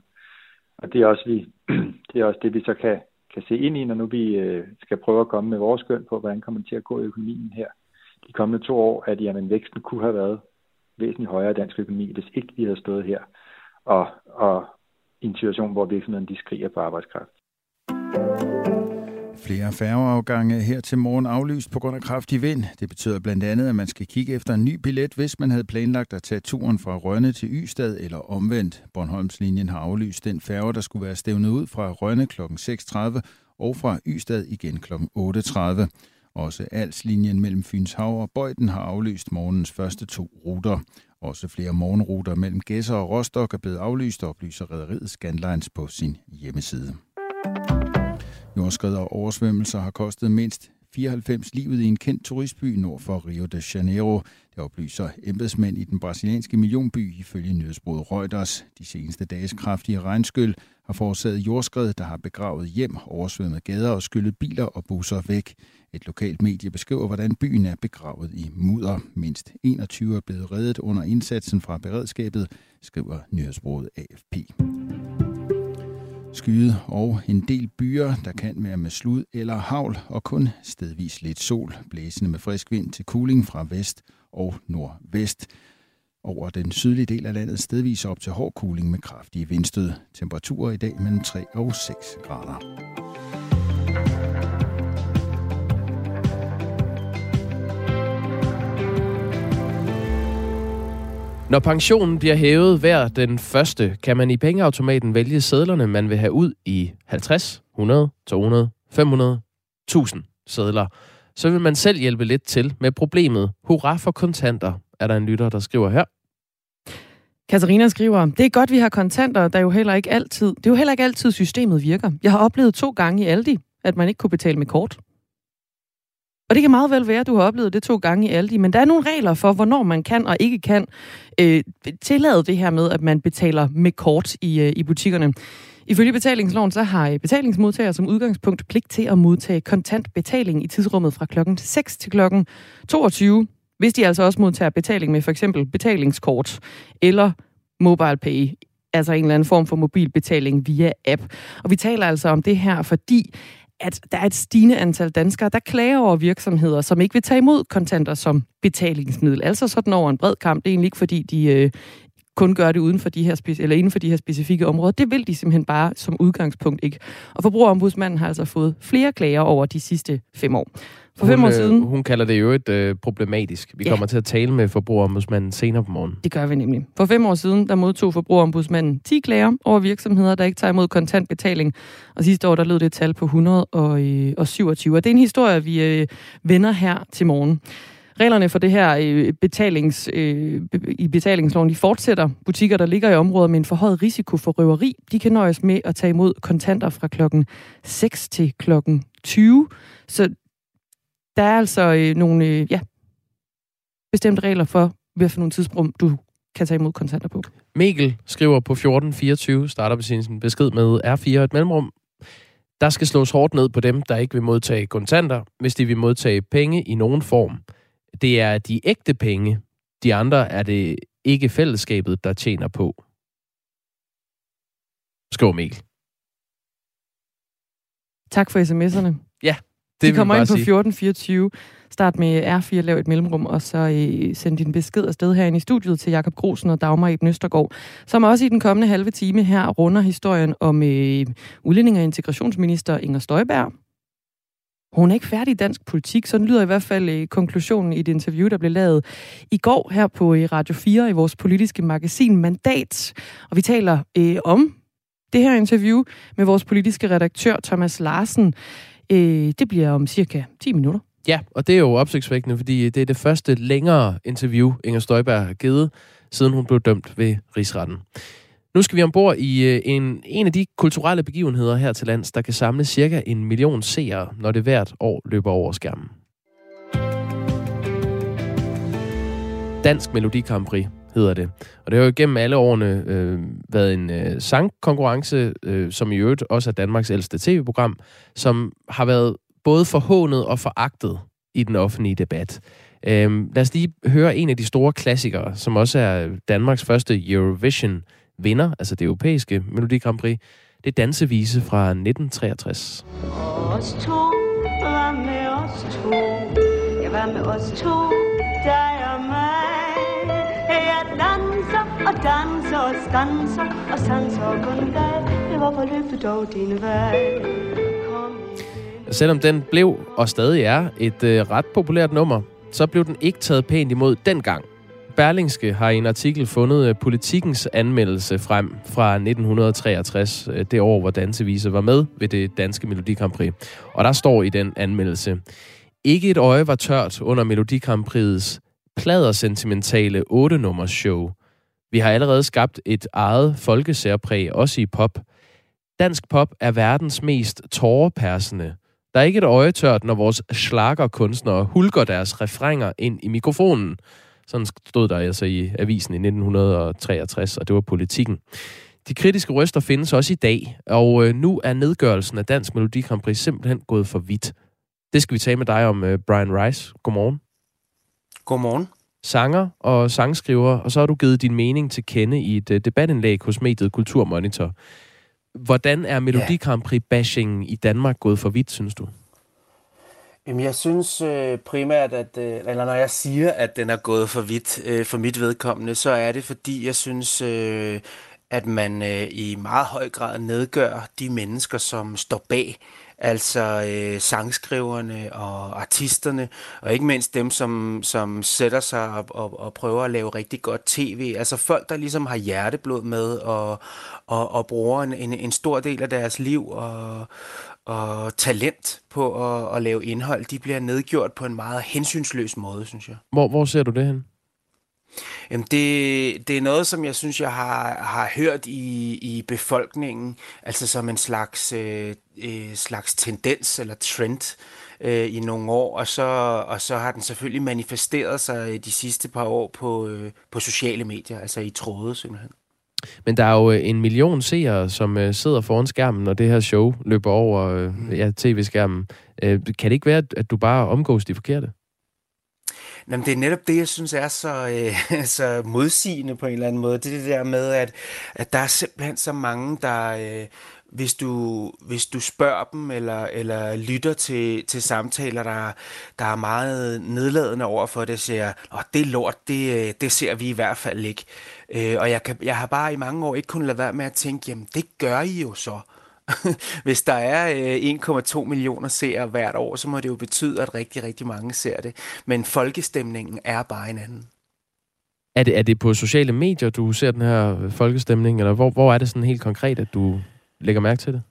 Og det er også, vi, det, er også det, vi så kan, kan se ind i, når nu vi øh, skal prøve at komme med vores skøn på, hvordan kommer det til at gå i økonomien her de kommende to år, at jamen, væksten kunne have været væsentligt højere i dansk økonomi, hvis ikke vi havde stået her og, og i en situation, hvor virksomheden de skriger på arbejdskraft. Flere færgeafgange her til morgen aflyst på grund af kraftig vind. Det betyder blandt andet, at man skal kigge efter en ny billet, hvis man havde planlagt at tage turen fra Rønne til Ystad eller omvendt. Bornholmslinjen har aflyst den færge, der skulle være stævnet ud fra Rønne kl. 6.30 og fra Ystad igen kl. 8.30. Også Alslinjen mellem Fynshav og Bøjden har aflyst morgens første to ruter. Også flere morgenruter mellem Gæsser og Rostock er blevet aflyst, oplyser rederiet Scandlines på sin hjemmeside. Jordskred og oversvømmelser har kostet mindst 94 livet i en kendt turistby nord for Rio de Janeiro. Det oplyser embedsmænd i den brasilianske millionby ifølge nyhedsbruget Reuters. De seneste dages kraftige regnskyld har forårsaget jordskred, der har begravet hjem, oversvømmet gader og skyllet biler og busser væk. Et lokalt medie beskriver, hvordan byen er begravet i mudder. Mindst 21 er blevet reddet under indsatsen fra beredskabet, skriver nyhedsbruget AFP. Skyde og en del byer, der kan være med slud eller havl, og kun stedvis lidt sol, blæsende med frisk vind til kuling fra vest og nordvest. Over den sydlige del af landet stedvis op til hård kuling med kraftige vindstød. Temperaturer i dag mellem 3 og 6 grader. Når pensionen bliver hævet hver den første, kan man i pengeautomaten vælge sædlerne, man vil have ud i 50, 100, 200, 500, 1000 sædler. Så vil man selv hjælpe lidt til med problemet. Hurra for kontanter, er der en lytter, der skriver her. Katarina skriver, det er godt, vi har kontanter, der jo heller ikke altid, det er jo heller ikke altid systemet virker. Jeg har oplevet to gange i Aldi, at man ikke kunne betale med kort. Og det kan meget vel være, at du har oplevet det to gange i Aldi, men der er nogle regler for, hvornår man kan og ikke kan øh, tillade det her med, at man betaler med kort i, øh, i butikkerne. Ifølge betalingsloven, så har øh, betalingsmodtagere som udgangspunkt pligt til at modtage kontant betaling i tidsrummet fra klokken 6 til klokken 22, hvis de altså også modtager betaling med for eksempel betalingskort eller mobile pay, altså en eller anden form for mobilbetaling via app. Og vi taler altså om det her, fordi at der er et stigende antal danskere, der klager over virksomheder, som ikke vil tage imod kontanter som betalingsmiddel. Altså sådan over en bred kamp. Det er egentlig ikke, fordi de øh, kun gør det uden for de her, eller inden for de her specifikke områder. Det vil de simpelthen bare som udgangspunkt ikke. Og forbrugerombudsmanden har altså fået flere klager over de sidste fem år. For hun, fem år øh, siden... Hun kalder det jo et øh, problematisk. Vi ja. kommer til at tale med forbrugerombudsmanden senere på morgen. Det gør vi nemlig. For fem år siden, der modtog forbrugerombudsmanden 10 klager over virksomheder, der ikke tager imod kontantbetaling. Og sidste år, der lød det et tal på 127. Og det er en historie, vi øh, vender her til morgen. Reglerne for det her øh, betalings, øh, i betalingsloven, de fortsætter. Butikker, der ligger i områder med en forhøjet risiko for røveri, de kan nøjes med at tage imod kontanter fra klokken 6 til klokken 20. Så der er altså øh, nogle øh, ja, bestemte regler for, hvad for nogle tidsrum du kan tage imod kontanter på. Mikkel skriver på 1424, starter sin besked med R4 et mellemrum. Der skal slås hårdt ned på dem, der ikke vil modtage kontanter, hvis de vil modtage penge i nogen form. Det er de ægte penge. De andre er det ikke fællesskabet, der tjener på. Skriver Mikkel. Tak for sms'erne. Det De kommer ind på 1424. Start med R4, lav et mellemrum, og så øh, send din besked afsted herinde i studiet til Jakob Grosen og Dagmar Eben Østergaard, som også i den kommende halve time her runder historien om øh, udlænding- og integrationsminister Inger Støjberg. Hun er ikke færdig i dansk politik, sådan lyder i hvert fald øh, konklusionen i det interview, der blev lavet i går her på øh, Radio 4 i vores politiske magasin Mandat. Og vi taler øh, om det her interview med vores politiske redaktør Thomas Larsen. Øh, det bliver om cirka 10 minutter. Ja, og det er jo opsigtsvækkende, fordi det er det første længere interview, Inger Støjberg har givet, siden hun blev dømt ved rigsretten. Nu skal vi ombord i øh, en, en af de kulturelle begivenheder her til lands, der kan samle cirka en million seere, når det hvert år løber over skærmen. Dansk Melodi Grand Prix hedder det. Og det har jo gennem alle årene øh, været en øh, sangkonkurrence, øh, som i øvrigt også er Danmarks ældste tv-program, som har været både forhånet og foragtet i den offentlige debat. Øh, lad os lige høre en af de store klassikere, som også er Danmarks første Eurovision vinder, altså det europæiske Melodi Grand Prix. Det er dansevise fra 1963. Os to, var med os to, jeg var med os to, dig og mig. Danser og danser og stanser og sanser og kun dig. Det var du dog din vej. Selvom den blev og stadig er et øh, ret populært nummer, så blev den ikke taget pænt imod dengang. Berlingske har i en artikel fundet øh, politikens anmeldelse frem fra 1963, øh, det år, hvor Dansevise var med ved det danske Melodi Grand Prix. Og der står i den anmeldelse, ikke et øje var tørt under Melodi Grand Prix's pladersentimentale 8-nummers show. Vi har allerede skabt et eget folkesærpræg, også i pop. Dansk pop er verdens mest tårepersende. Der er ikke et øje tørt, når vores slagerkunstnere hulker deres refrænger ind i mikrofonen. Sådan stod der altså i avisen i 1963, og det var politikken. De kritiske røster findes også i dag, og øh, nu er nedgørelsen af Dansk Melodi Grand Prix simpelthen gået for vidt. Det skal vi tale med dig om, øh, Brian Rice. Godmorgen. Godmorgen. Sanger og sangskriver, og så har du givet din mening til kende i et uh, debatindlæg hos mediet Kulturmonitor. Hvordan er Melodi Grand Prix-bashingen i Danmark gået for vidt, synes du? Jamen, jeg synes øh, primært, at, øh, eller når jeg siger, at den er gået for vidt øh, for mit vedkommende, så er det fordi, jeg synes, øh, at man øh, i meget høj grad nedgør de mennesker, som står bag altså øh, sangskriverne og artisterne, og ikke mindst dem, som, som sætter sig op og, og prøver at lave rigtig godt tv. Altså folk, der ligesom har hjerteblod med og, og, og bruger en, en, en stor del af deres liv og, og talent på at, at lave indhold, de bliver nedgjort på en meget hensynsløs måde, synes jeg. Hvor, hvor ser du det hen? Jamen det, det er noget, som jeg synes, jeg har, har hørt i, i befolkningen, altså som en slags, øh, øh, slags tendens eller trend øh, i nogle år, og så, og så har den selvfølgelig manifesteret sig de sidste par år på, øh, på sociale medier, altså i tråde simpelthen. Men der er jo en million seere, som sidder foran skærmen, når det her show løber over øh, ja, tv-skærmen. Kan det ikke være, at du bare omgås de forkerte? Jamen, det er netop det, jeg synes er så, øh, så modsigende på en eller anden måde. Det er det der med, at, at der er simpelthen så mange, der... Øh, hvis du, hvis du spørger dem eller, eller lytter til, til samtaler, der, der er meget nedladende over for det, siger, at det er lort, det, øh, det ser vi i hvert fald ikke. Øh, og jeg, kan, jeg har bare i mange år ikke kunnet lade være med at tænke, jamen det gør I jo så. Hvis der er øh, 1,2 millioner seere hvert år, så må det jo betyde, at rigtig, rigtig mange ser det. Men folkestemningen er bare en anden. Er det, er det på sociale medier, du ser den her folkestemning, eller hvor, hvor er det sådan helt konkret, at du lægger mærke til det?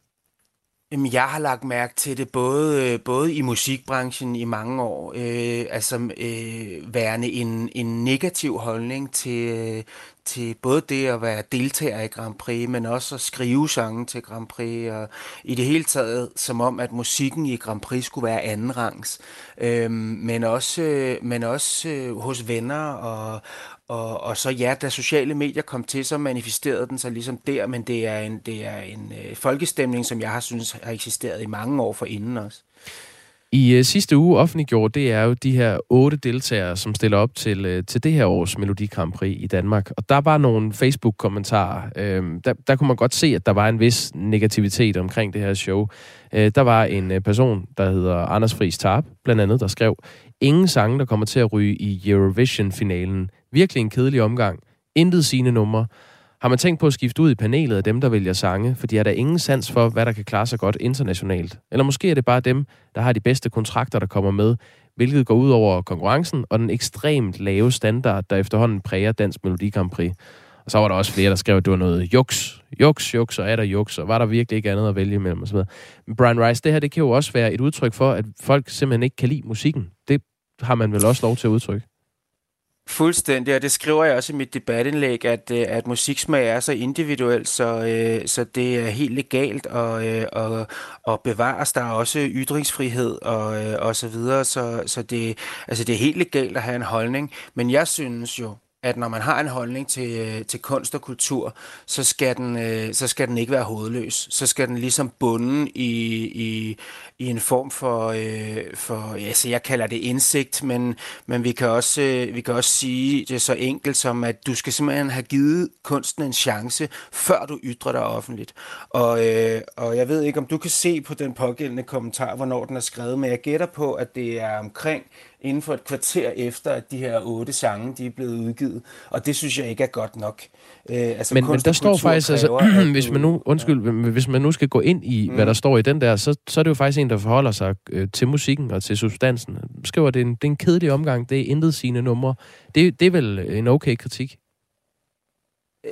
Jamen, jeg har lagt mærke til det både, både i musikbranchen i mange år, øh, altså øh, værende en, en negativ holdning til, til både det at være deltager i Grand Prix, men også at skrive sange til Grand Prix, og i det hele taget som om, at musikken i Grand Prix skulle være andenrangs. Øh, men også, øh, men også øh, hos venner og, og, og så ja, da sociale medier kom til, så manifesterede den sig ligesom der, men det er en, det er en øh, folkestemning, som jeg har synes har eksisteret i mange år for inden også. I øh, sidste uge offentliggjorde det er jo de her otte deltagere, som stiller op til, øh, til det her års Melodi Grand Prix i Danmark. Og der var nogle Facebook-kommentarer. Øh, der, der kunne man godt se, at der var en vis negativitet omkring det her show. Øh, der var en øh, person, der hedder Anders Friis Tarp, blandt andet, der skrev, ingen sange, der kommer til at ryge i Eurovision-finalen. Virkelig en kedelig omgang. Intet sine numre. Har man tænkt på at skifte ud i panelet af dem, der vælger sange, fordi er der ingen sans for, hvad der kan klare sig godt internationalt? Eller måske er det bare dem, der har de bedste kontrakter, der kommer med, hvilket går ud over konkurrencen og den ekstremt lave standard, der efterhånden præger Dansk Melodi Grand Prix. Og så var der også flere, der skrev, at det var noget juks. Juks, juks, og er der juks, og var der virkelig ikke andet at vælge imellem osv. Men Brian Rice, det her, det kan jo også være et udtryk for, at folk simpelthen ikke kan lide musikken. Det har man vel også lov til at udtrykke. Fuldstændig, og det skriver jeg også i mit debatindlæg, at, øh, at musiksmag er så individuelt, så, øh, så det er helt legalt og, og, og bevares. Der er også ytringsfrihed og, øh, og så videre, så, så det, altså det er helt legalt at have en holdning. Men jeg synes jo, at når man har en holdning til, øh, til kunst og kultur, så skal, den, øh, så skal den ikke være hovedløs. Så skal den ligesom bunde i, i, i en form for, øh, for for altså jeg kalder det indsigt, men, men vi, kan også, vi kan også sige det så enkelt som, at du skal simpelthen have givet kunsten en chance, før du ytrer dig offentligt. Og, og jeg ved ikke, om du kan se på den pågældende kommentar, hvornår den er skrevet, men jeg gætter på, at det er omkring inden for et kvarter efter, at de her otte sange de er blevet udgivet. Og det synes jeg ikke er godt nok. Øh, altså, men, men der står faktisk, altså, hvis man nu, undskyld, ja. hvis man nu skal gå ind i, mm. hvad der står i den der, så, så er det jo faktisk en, der forholder sig øh, til musikken og til substansen. Skriver, det er en, det er en kedelig omgang, det er intet sine numre. Det, det er vel en okay kritik?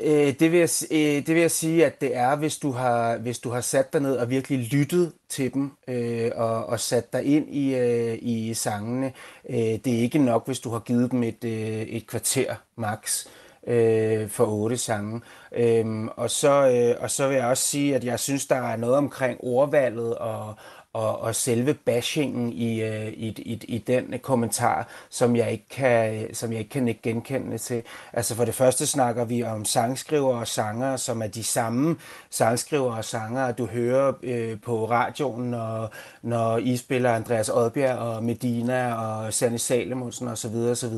Øh, det, vil jeg, øh, det vil jeg sige, at det er, hvis du har, hvis du har sat dig ned og virkelig lyttet til dem øh, og, og sat dig ind i, øh, i sangene. Øh, det er ikke nok, hvis du har givet dem et, øh, et kvarter max øh, for otte sange. Øhm, og, så, øh, og så vil jeg også sige, at jeg synes, der er noget omkring ordvalget og, og, og selve bashingen i, øh, i, i, i den kommentar, som jeg ikke kan, som jeg ikke kan ikke genkende til. Altså for det første snakker vi om sangskrivere og sanger, som er de samme sangskrivere og sanger, du hører øh, på radioen, når, når I spiller Andreas Odbjerg og Medina og Sanne Salomonsen osv. osv.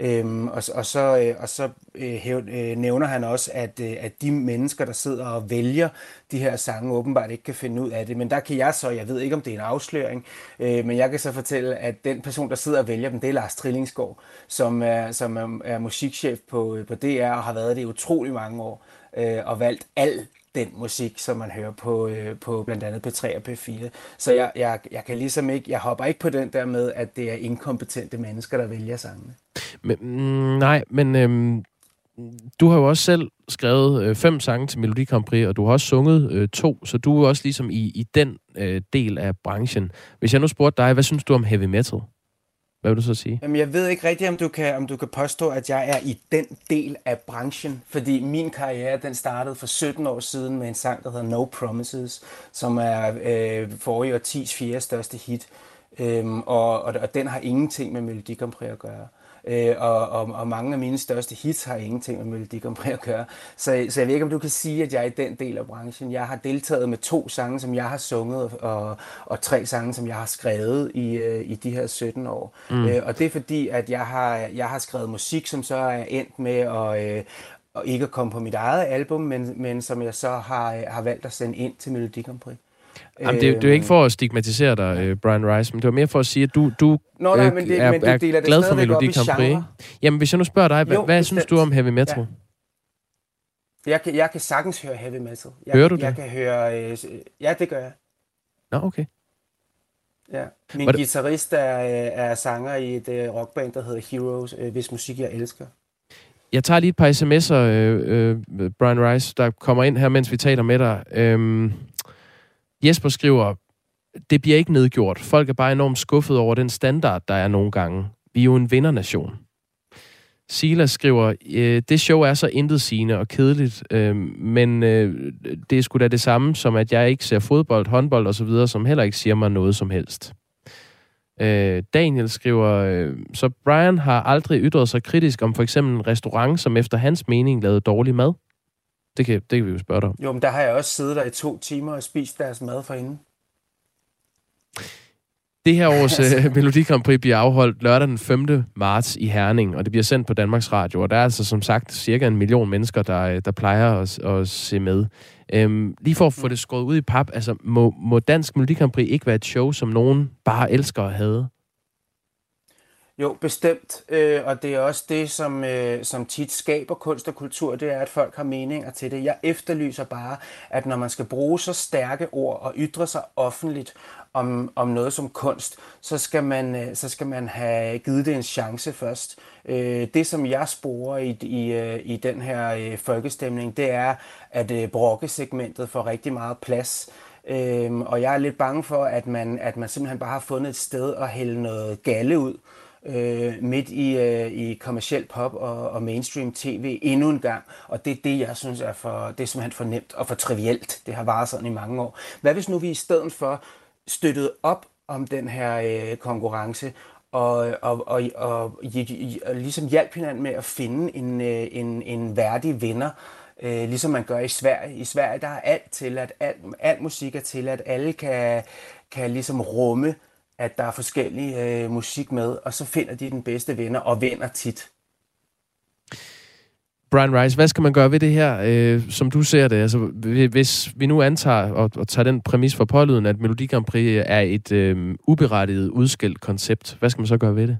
Øhm, og, og så, øh, og så øh, øh, nævner han også, at, øh, at de mennesker, der sidder og vælger de her sange, åbenbart ikke kan finde ud af det. Men der kan jeg så, jeg ved ikke, om det er en afsløring, øh, men jeg kan så fortælle, at den person, der sidder og vælger dem, det er Lars Trillingsgaard, som er, som er, er musikchef på, øh, på DR og har været det i utrolig mange år øh, og valgt al den musik, som man hører på, øh, på blandt andet P3 og P4. Så jeg, jeg, jeg kan ligesom ikke, jeg hopper ikke på den der med, at det er inkompetente mennesker, der vælger sangene. Men, mm, nej, men øhm, du har jo også selv skrevet øh, fem sange til Melodi Grand Prix, og du har også sunget øh, to, så du er også ligesom i, i den øh, del af branchen. Hvis jeg nu spurgte dig, hvad synes du om heavy metal? Hvad vil du så sige? Jamen, jeg ved ikke rigtigt, om du, kan, om du kan påstå, at jeg er i den del af branchen, fordi min karriere, den startede for 17 år siden med en sang, der hedder No Promises, som er øh, forrige årtis fjerde største hit, øhm, og, og, og den har ingenting med Melodi Grand Prix at gøre. Øh, og, og, og mange af mine største hits har ingenting med Melodi Grand Prix at gøre. Så, så jeg ved ikke, om du kan sige, at jeg er i den del af branchen. Jeg har deltaget med to sange, som jeg har sunget, og, og tre sange, som jeg har skrevet i, øh, i de her 17 år. Mm. Øh, og det er fordi, at jeg har, jeg har skrevet musik, som så er endt med at, øh, og ikke at komme på mit eget album, men, men som jeg så har, har valgt at sende ind til Melodi Grand Prix. Jamen, det, det er ikke for at stigmatisere dig, øh, Brian Rice, men det var mere for at sige, at du, du Nå, nej, men det, er, men du er glad for Melodi Grand Prix. Jamen, hvis jeg nu spørger dig, jo, hvad, synes du om heavy metal? Ja. Jeg, kan, jeg kan sagtens høre heavy metal. Jeg, Hører du det? Jeg kan høre... Øh, ja, det gør jeg. Nå, okay. Ja. Min det... guitarist er, øh, er sanger i et uh, rockband, der hedder Heroes, uh, hvis musik jeg elsker. Jeg tager lige et par sms'er, øh, øh, Brian Rice, der kommer ind her, mens vi taler med dig. Øh, Jesper skriver, det bliver ikke nedgjort. Folk er bare enormt skuffet over den standard, der er nogle gange. Vi er jo en vindernation. Silas skriver, øh, det show er så intetsigende og kedeligt, øh, men øh, det er sgu da det samme, som at jeg ikke ser fodbold, håndbold osv., som heller ikke siger mig noget som helst. Øh, Daniel skriver, øh, så Brian har aldrig ytret sig kritisk om for eksempel en restaurant, som efter hans mening lavede dårlig mad. Det kan, det kan vi jo spørge dig om. Jo, men der har jeg også siddet der i to timer og spist deres mad for hende. Det her års uh, Melodi Grand Prix bliver afholdt lørdag den 5. marts i Herning, og det bliver sendt på Danmarks Radio. Og der er altså som sagt cirka en million mennesker, der, øh, der plejer at, at se med. Øhm, lige for at få det skåret ud i pap, altså må, må Dansk Melodi Grand Prix ikke være et show, som nogen bare elsker at have? Jo, bestemt. Øh, og det er også det, som, øh, som tit skaber kunst og kultur, det er, at folk har meninger til det. Jeg efterlyser bare, at når man skal bruge så stærke ord og ytre sig offentligt om, om noget som kunst, så skal, man, øh, så skal man have givet det en chance først. Øh, det, som jeg sporer i, i, øh, i den her øh, folkestemning, det er, at øh, brokkesegmentet får rigtig meget plads. Øhm, og jeg er lidt bange for, at man, at man simpelthen bare har fundet et sted at hælde noget galle ud øh, Øh, midt i, øh, i kommersiel pop og, og mainstream tv endnu en gang. Og det er det, jeg synes er for, det er simpelthen for nemt og for trivielt. Det har varet sådan i mange år. Hvad hvis nu vi i stedet for støttede op om den her øh, konkurrence og, og, og, og, og, og ligesom hjalp hinanden med at finde en, øh, en, en værdig vinder, øh, ligesom man gør i Sverige. I Sverige der er alt til, at alt, alt musik er til, at alle kan, kan ligesom rumme at der er forskellige øh, musik med, og så finder de den bedste vinder, og vinder tit. Brian Rice, hvad skal man gøre ved det her, øh, som du ser det? Altså, hvis vi nu antager og, og tager den præmis for pålyden, at Melodi Grand Prix er et øh, uberettiget udskilt koncept, hvad skal man så gøre ved det?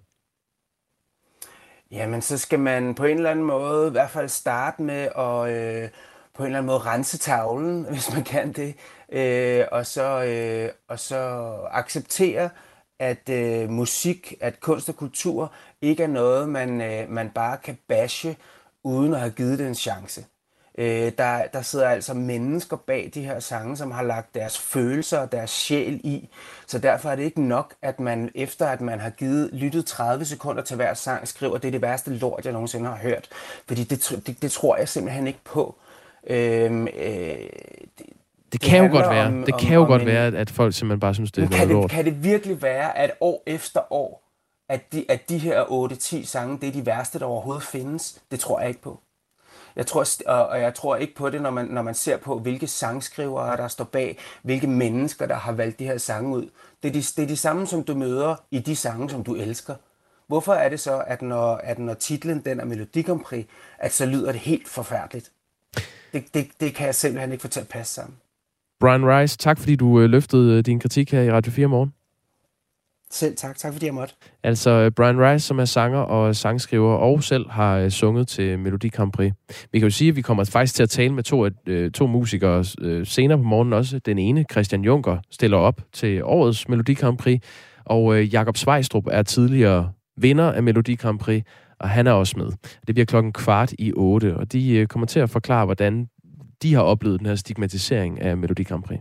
Jamen, så skal man på en eller anden måde i hvert fald starte med at øh, på en eller anden måde rense tavlen, hvis man kan det, øh, og, så, øh, og så acceptere, at øh, musik, at kunst og kultur ikke er noget, man, øh, man bare kan bashe, uden at have givet det en chance. Øh, der, der sidder altså mennesker bag de her sange, som har lagt deres følelser og deres sjæl i. Så derfor er det ikke nok, at man efter at man har givet lyttet 30 sekunder til hver sang, skriver, det er det værste lort, jeg nogensinde har hørt. Fordi det, det, det tror jeg simpelthen ikke på. Øhm, øh, øh, det, det kan jo godt være. Om, det kan om, jo om godt en... være, at folk simpelthen bare synes, det er kan det, Kan det virkelig være, at år efter år, at de, at de her 8-10 sange, det er de værste, der overhovedet findes? Det tror jeg ikke på. Jeg tror, og jeg tror ikke på det, når man, når man ser på, hvilke sangskrivere, der står bag, hvilke mennesker, der har valgt de her sange ud. Det er de, det er de samme, som du møder i de sange, som du elsker. Hvorfor er det så, at når, at når titlen den er Melodi Grand Prix, at så lyder det helt forfærdeligt? Det, det, det kan jeg simpelthen ikke få til at passe sammen. Brian Rice, tak fordi du øh, løftede øh, din kritik her i Radio 4 morgen. Selv tak. Tak fordi jeg måtte. Altså øh, Brian Rice, som er sanger og sangskriver, og selv har sunget til Melodi Grand Prix. Vi kan jo sige, at vi kommer faktisk til at tale med to, to musikere senere på morgenen også. Den ene, Christian Juncker, stiller op til årets Melodi Grand Prix, og Jakob Svejstrup er tidligere vinder af Melodi Grand Prix, og han er også med. Det bliver klokken kvart i otte, og de kommer til at forklare, hvordan de har oplevet den her stigmatisering af Melodi Grand Prix.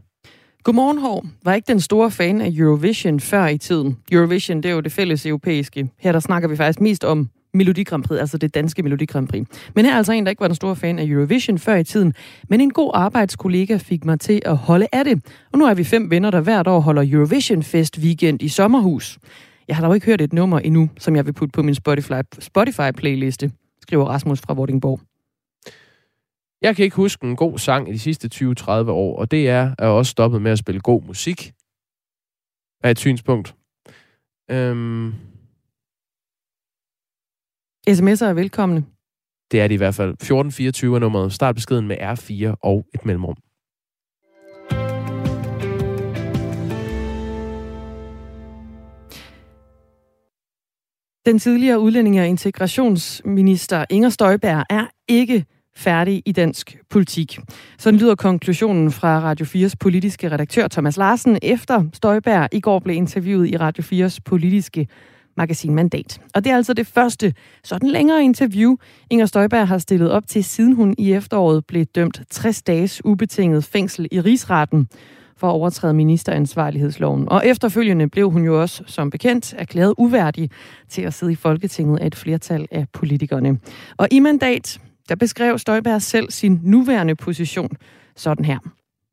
Godmorgen, Hår. Var ikke den store fan af Eurovision før i tiden. Eurovision, det er jo det fælles europæiske. Her der snakker vi faktisk mest om Melodi Grand Prix, altså det danske Melodi Grand Prix. Men her er altså en, der ikke var den store fan af Eurovision før i tiden, men en god arbejdskollega fik mig til at holde af det. Og nu er vi fem venner, der hvert år holder Eurovision Fest weekend i sommerhus. Jeg har dog ikke hørt et nummer endnu, som jeg vil putte på min Spotify, Spotify playliste, skriver Rasmus fra Vordingborg. Jeg kan ikke huske en god sang i de sidste 20-30 år, og det er, at også stoppet med at spille god musik. Er et synspunkt. Øhm... SMS'er er velkomne. Det er det i hvert fald. 1424 er nummeret. Start beskeden med R4 og et mellemrum. Den tidligere udlændinge- og integrationsminister Inger Støjberg er ikke færdig i dansk politik. Sådan lyder konklusionen fra Radio 4's politiske redaktør Thomas Larsen, efter Støjberg i går blev interviewet i Radio 4's politiske magasin Mandat. Og det er altså det første sådan længere interview, Inger Støjberg har stillet op til, siden hun i efteråret blev dømt 60 dages ubetinget fængsel i rigsretten for at overtræde ministeransvarlighedsloven. Og efterfølgende blev hun jo også, som bekendt, erklæret uværdig til at sidde i Folketinget af et flertal af politikerne. Og i mandat, der beskrev Støjberg selv sin nuværende position sådan her.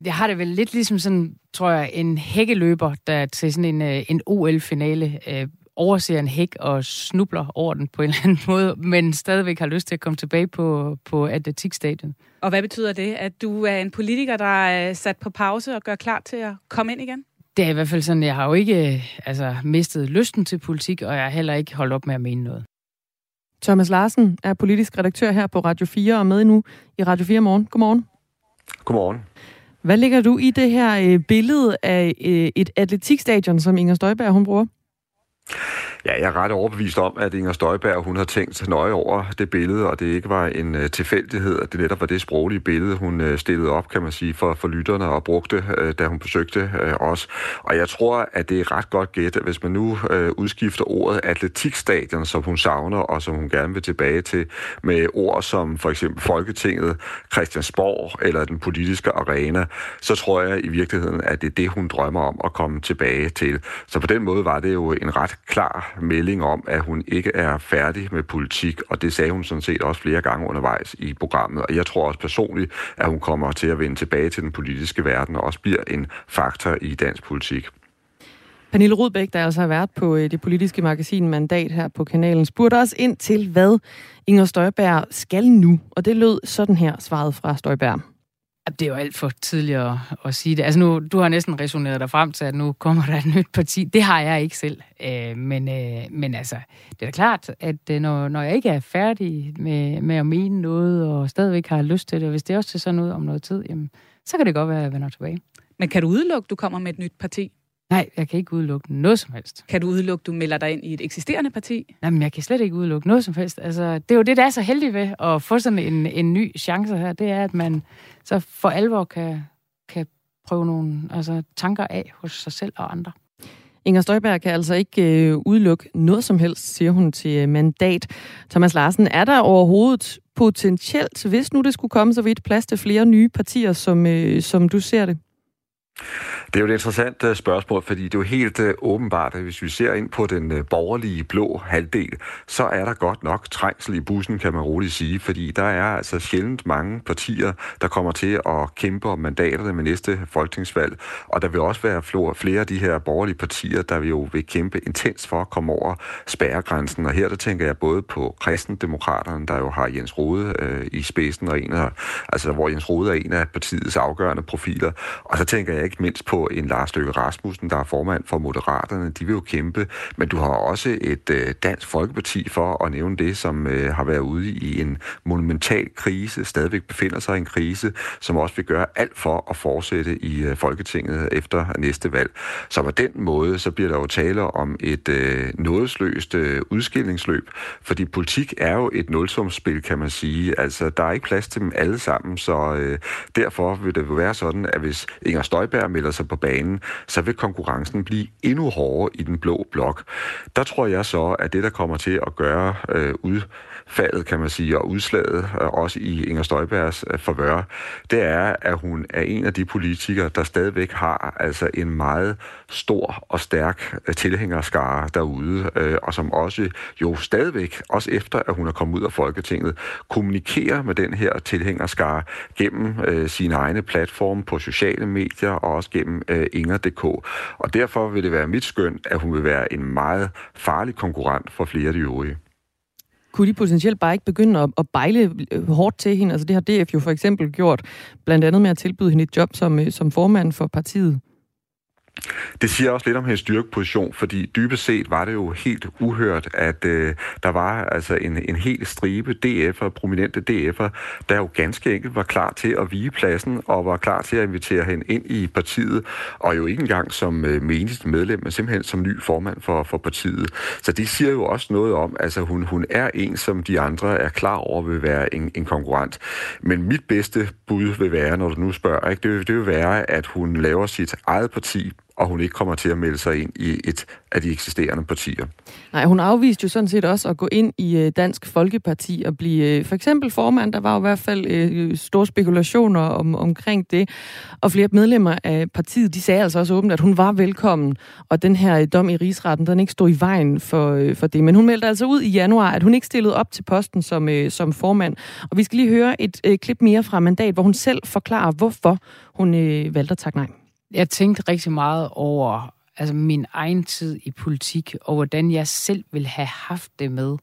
Jeg har det vel lidt ligesom sådan, tror jeg, en hækkeløber, der til sådan en, øh, en OL-finale øh, overser en hæk og snubler over den på en eller anden måde, men stadigvæk har lyst til at komme tilbage på, på atletikstadion. Og hvad betyder det? At du er en politiker, der er sat på pause og gør klar til at komme ind igen? Det er i hvert fald sådan, jeg har jo ikke altså, mistet lysten til politik, og jeg har heller ikke holdt op med at mene noget. Thomas Larsen er politisk redaktør her på Radio 4 og med nu i Radio 4 morgen. Godmorgen. Godmorgen. Hvad lægger du i det her øh, billede af øh, et atletikstadion, som Inger Støjberg hun bruger? Ja, jeg er ret overbevist om, at Inger Støjberg hun har tænkt nøje over det billede, og det ikke var en uh, tilfældighed, at det netop var det sproglige billede, hun uh, stillede op, kan man sige, for, for lytterne og brugte, uh, da hun besøgte uh, os. Og jeg tror, at det er ret godt gæt, hvis man nu uh, udskifter ordet atletikstadion, som hun savner og som hun gerne vil tilbage til, med ord som for eksempel Folketinget, Christiansborg eller den politiske arena, så tror jeg i virkeligheden, at det er det, hun drømmer om at komme tilbage til. Så på den måde var det jo en ret klar melding om, at hun ikke er færdig med politik, og det sagde hun sådan set også flere gange undervejs i programmet. Og jeg tror også personligt, at hun kommer til at vende tilbage til den politiske verden og også bliver en faktor i dansk politik. Pernille Rudbæk, der altså har været på øh, det politiske magasin Mandat her på kanalen, spurgte os ind til, hvad Inger Støjberg skal nu. Og det lød sådan her, svaret fra Støjberg. Det er jo alt for tidligt at, at sige det. Altså nu, du har næsten resoneret dig frem til, at nu kommer der et nyt parti. Det har jeg ikke selv. Øh, men, øh, men altså, det er da klart, at øh, når, når jeg ikke er færdig med, med at mene noget, og stadigvæk har lyst til det, og hvis det også ser sådan ud om noget tid, jamen, så kan det godt være, at jeg vender tilbage. Men kan du udelukke, at du kommer med et nyt parti? Nej, jeg kan ikke udelukke noget som helst. Kan du udelukke, du melder dig ind i et eksisterende parti? Jamen, jeg kan slet ikke udelukke noget som helst. Altså, det er jo det, der er så heldigt ved at få sådan en, en ny chance her, det er, at man så for alvor kan, kan prøve nogle altså, tanker af hos sig selv og andre. Inger Støjberg kan altså ikke øh, udelukke noget som helst, siger hun til øh, mandat. Thomas Larsen, er der overhovedet potentielt, hvis nu det skulle komme så vidt, plads til flere nye partier, som, øh, som du ser det? Det er jo et interessant øh, spørgsmål, fordi det er jo helt øh, åbenbart, at hvis vi ser ind på den øh, borgerlige blå halvdel, så er der godt nok trængsel i bussen, kan man roligt sige, fordi der er altså sjældent mange partier, der kommer til at kæmpe om mandaterne med næste folketingsvalg, og der vil også være flere af de her borgerlige partier, der vil jo vil kæmpe intens for at komme over spærregrænsen, og her der tænker jeg både på kristendemokraterne, der jo har Jens Rode øh, i spidsen, og en af, altså hvor Jens Rode er en af partiets afgørende profiler, og så tænker jeg ikke mindst på en Lars Løkke Rasmussen, der er formand for Moderaterne. De vil jo kæmpe, men du har også et øh, Dansk Folkeparti for at nævne det, som øh, har været ude i en monumental krise, stadigvæk befinder sig i en krise, som også vil gøre alt for at fortsætte i øh, Folketinget efter næste valg. Så på den måde, så bliver der jo tale om et øh, nådesløst øh, udskillingsløb, fordi politik er jo et nulsumsspil, kan man sige. Altså, der er ikke plads til dem alle sammen, så øh, derfor vil det være sådan, at hvis Inger Støjberg melder sig på banen, så vil konkurrencen blive endnu hårdere i den blå blok. Der tror jeg så, at det, der kommer til at gøre øh, ud faldet, kan man sige, og udslaget, øh, også i Inger Støjbergs øh, forvør, det er, at hun er en af de politikere, der stadigvæk har altså en meget stor og stærk øh, tilhængerskare derude, og som også jo stadigvæk, også efter at hun er kommet ud af Folketinget, kommunikerer med den her tilhængerskare gennem øh, sine egne platforme på sociale medier og også gennem øh, Inger.dk. Og derfor vil det være mit skøn, at hun vil være en meget farlig konkurrent for flere af de øvrige kunne de potentielt bare ikke begynde at, at bejle øh, hårdt til hende? Altså det har DF jo for eksempel gjort, blandt andet med at tilbyde hende et job som, øh, som formand for partiet. Det siger også lidt om hendes styrkeposition, fordi dybest set var det jo helt uhørt, at øh, der var altså en, en hel stribe DF'er, prominente DF'er, der jo ganske enkelt var klar til at vige pladsen og var klar til at invitere hende ind i partiet, og jo ikke engang som øh, menigste medlem, men simpelthen som ny formand for, for partiet. Så det siger jo også noget om, altså hun, hun er en, som de andre er klar over vil være en, en konkurrent. Men mit bedste bud vil være, når du nu spørger, ikke, det, det vil være, at hun laver sit eget parti og hun ikke kommer til at melde sig ind i et af de eksisterende partier. Nej, hun afviste jo sådan set også at gå ind i øh, Dansk Folkeparti og blive øh, for eksempel formand. Der var jo i hvert fald øh, store spekulationer om, omkring det. Og flere medlemmer af partiet, de sagde altså også åbent, at hun var velkommen, og den her dom i rigsretten, den ikke stod i vejen for, for det. Men hun meldte altså ud i januar, at hun ikke stillede op til posten som, som formand. Og vi skal lige høre et, klip mere fra mandat, hvor hun selv forklarer, hvorfor hun valgte at takke nej jeg tænkte rigtig meget over altså min egen tid i politik, og hvordan jeg selv ville have haft det med,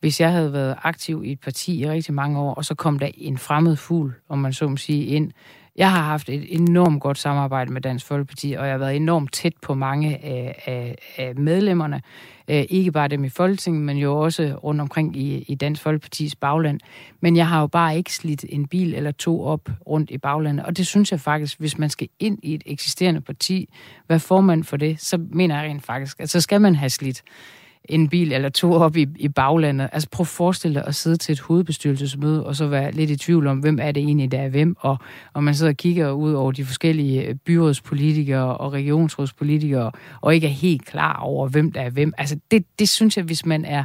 hvis jeg havde været aktiv i et parti i rigtig mange år, og så kom der en fremmed fugl, om man så må sige, ind, jeg har haft et enormt godt samarbejde med Dansk Folkeparti, og jeg har været enormt tæt på mange af, af, af medlemmerne. Øh, ikke bare dem i Folketinget, men jo også rundt omkring i, i Dansk Folkepartis bagland. Men jeg har jo bare ikke slidt en bil eller to op rundt i baglandet. Og det synes jeg faktisk, hvis man skal ind i et eksisterende parti, være formand for det, så mener jeg rent faktisk, at så skal man have slidt en bil eller to op i, i baglandet. Altså prøv at forestille dig at sidde til et hovedbestyrelsesmøde, og så være lidt i tvivl om, hvem er det egentlig, der er hvem, og, og man sidder og kigger ud over de forskellige øh, byrådspolitikere og regionsrådspolitikere, og ikke er helt klar over, hvem der er hvem. Altså det, det synes jeg, hvis man er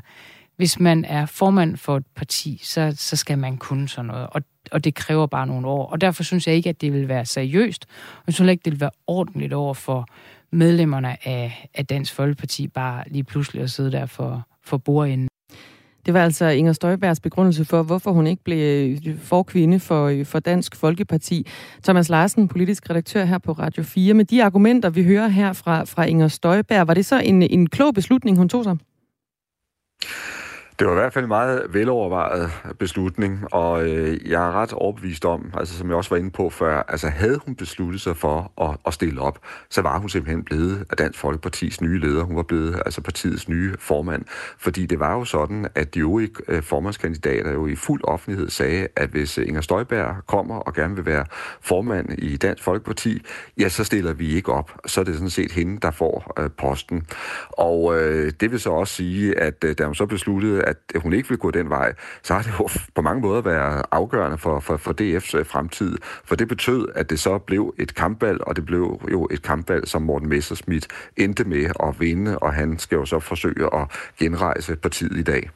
hvis man er formand for et parti, så, så skal man kunne sådan noget. Og, og det kræver bare nogle år. Og derfor synes jeg ikke, at det vil være seriøst. Og jeg synes ikke, det vil være ordentligt over for, medlemmerne af, af Dansk Folkeparti bare lige pludselig at sidde der for, for bordenden. Det var altså Inger Støjbergs begrundelse for, hvorfor hun ikke blev øh, forkvinde for, øh, for Dansk Folkeparti. Thomas Larsen, politisk redaktør her på Radio 4. Med de argumenter, vi hører her fra, fra Inger Støjberg, var det så en, en klog beslutning, hun tog sig? Det var i hvert fald en meget velovervejet beslutning, og øh, jeg er ret overbevist om, altså som jeg også var inde på før, altså havde hun besluttet sig for at, at stille op, så var hun simpelthen blevet af Dansk Folkepartis nye leder. Hun var blevet altså partiets nye formand, fordi det var jo sådan, at de øvrige øh, formandskandidater jo i fuld offentlighed sagde, at hvis Inger Støjberg kommer og gerne vil være formand i Dansk Folkeparti, ja, så stiller vi ikke op. Så er det sådan set hende, der får øh, posten. Og øh, det vil så også sige, at øh, da hun så besluttede, at hun ikke vil gå den vej, så har det jo på mange måder været afgørende for, for, for DF's øh, fremtid. For det betød, at det så blev et kampvalg, og det blev jo et kampvalg, som Morten Messerschmidt endte med at vinde, og han skal jo så forsøge at genrejse partiet i dag.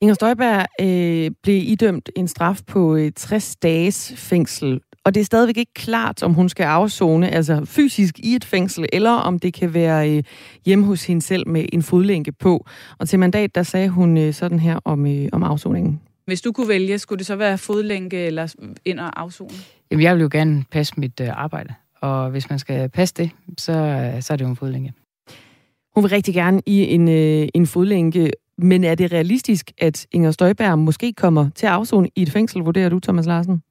Inger Støjberg øh, blev idømt en straf på øh, 60 dages fængsel og det er stadigvæk ikke klart, om hun skal afzone, altså fysisk i et fængsel, eller om det kan være øh, hjemme hos hende selv med en fodlænke på. Og til mandat, der sagde hun øh, sådan her om, øh, om afsoningen. Hvis du kunne vælge, skulle det så være fodlænke eller ind og afzone? Jamen, jeg vil jo gerne passe mit arbejde. Og hvis man skal passe det, så, så er det jo en fodlænke. Hun vil rigtig gerne i en, øh, en fodlænke, men er det realistisk, at Inger Støjberg måske kommer til at afzone i et fængsel, vurderer du, Thomas Larsen?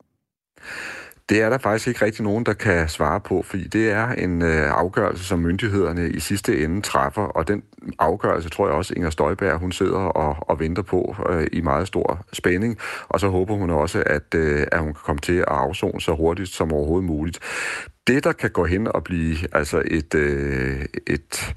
Det er der faktisk ikke rigtig nogen, der kan svare på, fordi det er en øh, afgørelse, som myndighederne i sidste ende træffer, og den afgørelse tror jeg også, Inger Støjberg, hun sidder og, og venter på øh, i meget stor spænding, og så håber hun også, at, øh, at hun kan komme til at afzone så hurtigt som overhovedet muligt det, der kan gå hen og blive altså et, øh, et,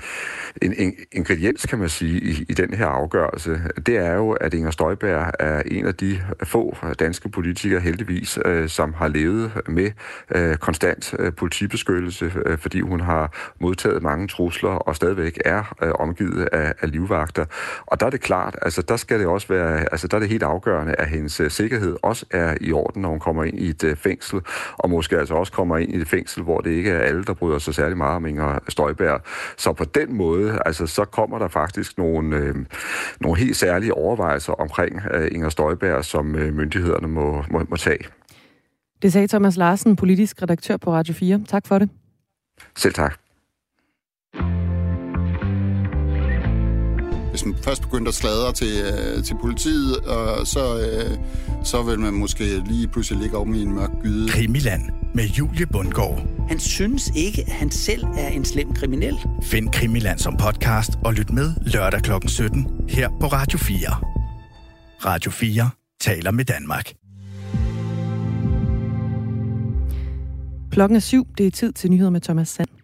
en, en ingrediens, kan man sige, i, i den her afgørelse, det er jo, at Inger Støjberg er en af de få danske politikere, heldigvis, øh, som har levet med øh, konstant øh, politibeskyttelse, øh, fordi hun har modtaget mange trusler og stadigvæk er øh, omgivet af, af livvagter. Og der er det klart, altså der skal det også være, altså der er det helt afgørende, at hendes øh, sikkerhed også er i orden, når hun kommer ind i et øh, fængsel, og måske altså også kommer ind i et fængsel, hvor det ikke er alle, der bryder sig særlig meget om Inger Støjberg. Så på den måde, altså, så kommer der faktisk nogle, øh, nogle helt særlige overvejelser omkring øh, Inger Støjberg, som øh, myndighederne må, må, må tage. Det sagde Thomas Larsen, politisk redaktør på Radio 4. Tak for det. Selv tak. Hvis man først begyndte at sladre til, øh, til politiet, og så, øh, så vil man måske lige pludselig ligge om i en mørk gyde. Krimiland med Julie Bundgaard. Han synes ikke, at han selv er en slem kriminel. Find Krimiland som podcast og lyt med lørdag kl. 17 her på Radio 4. Radio 4 taler med Danmark. Klokken er syv. Det er tid til nyheder med Thomas Sand.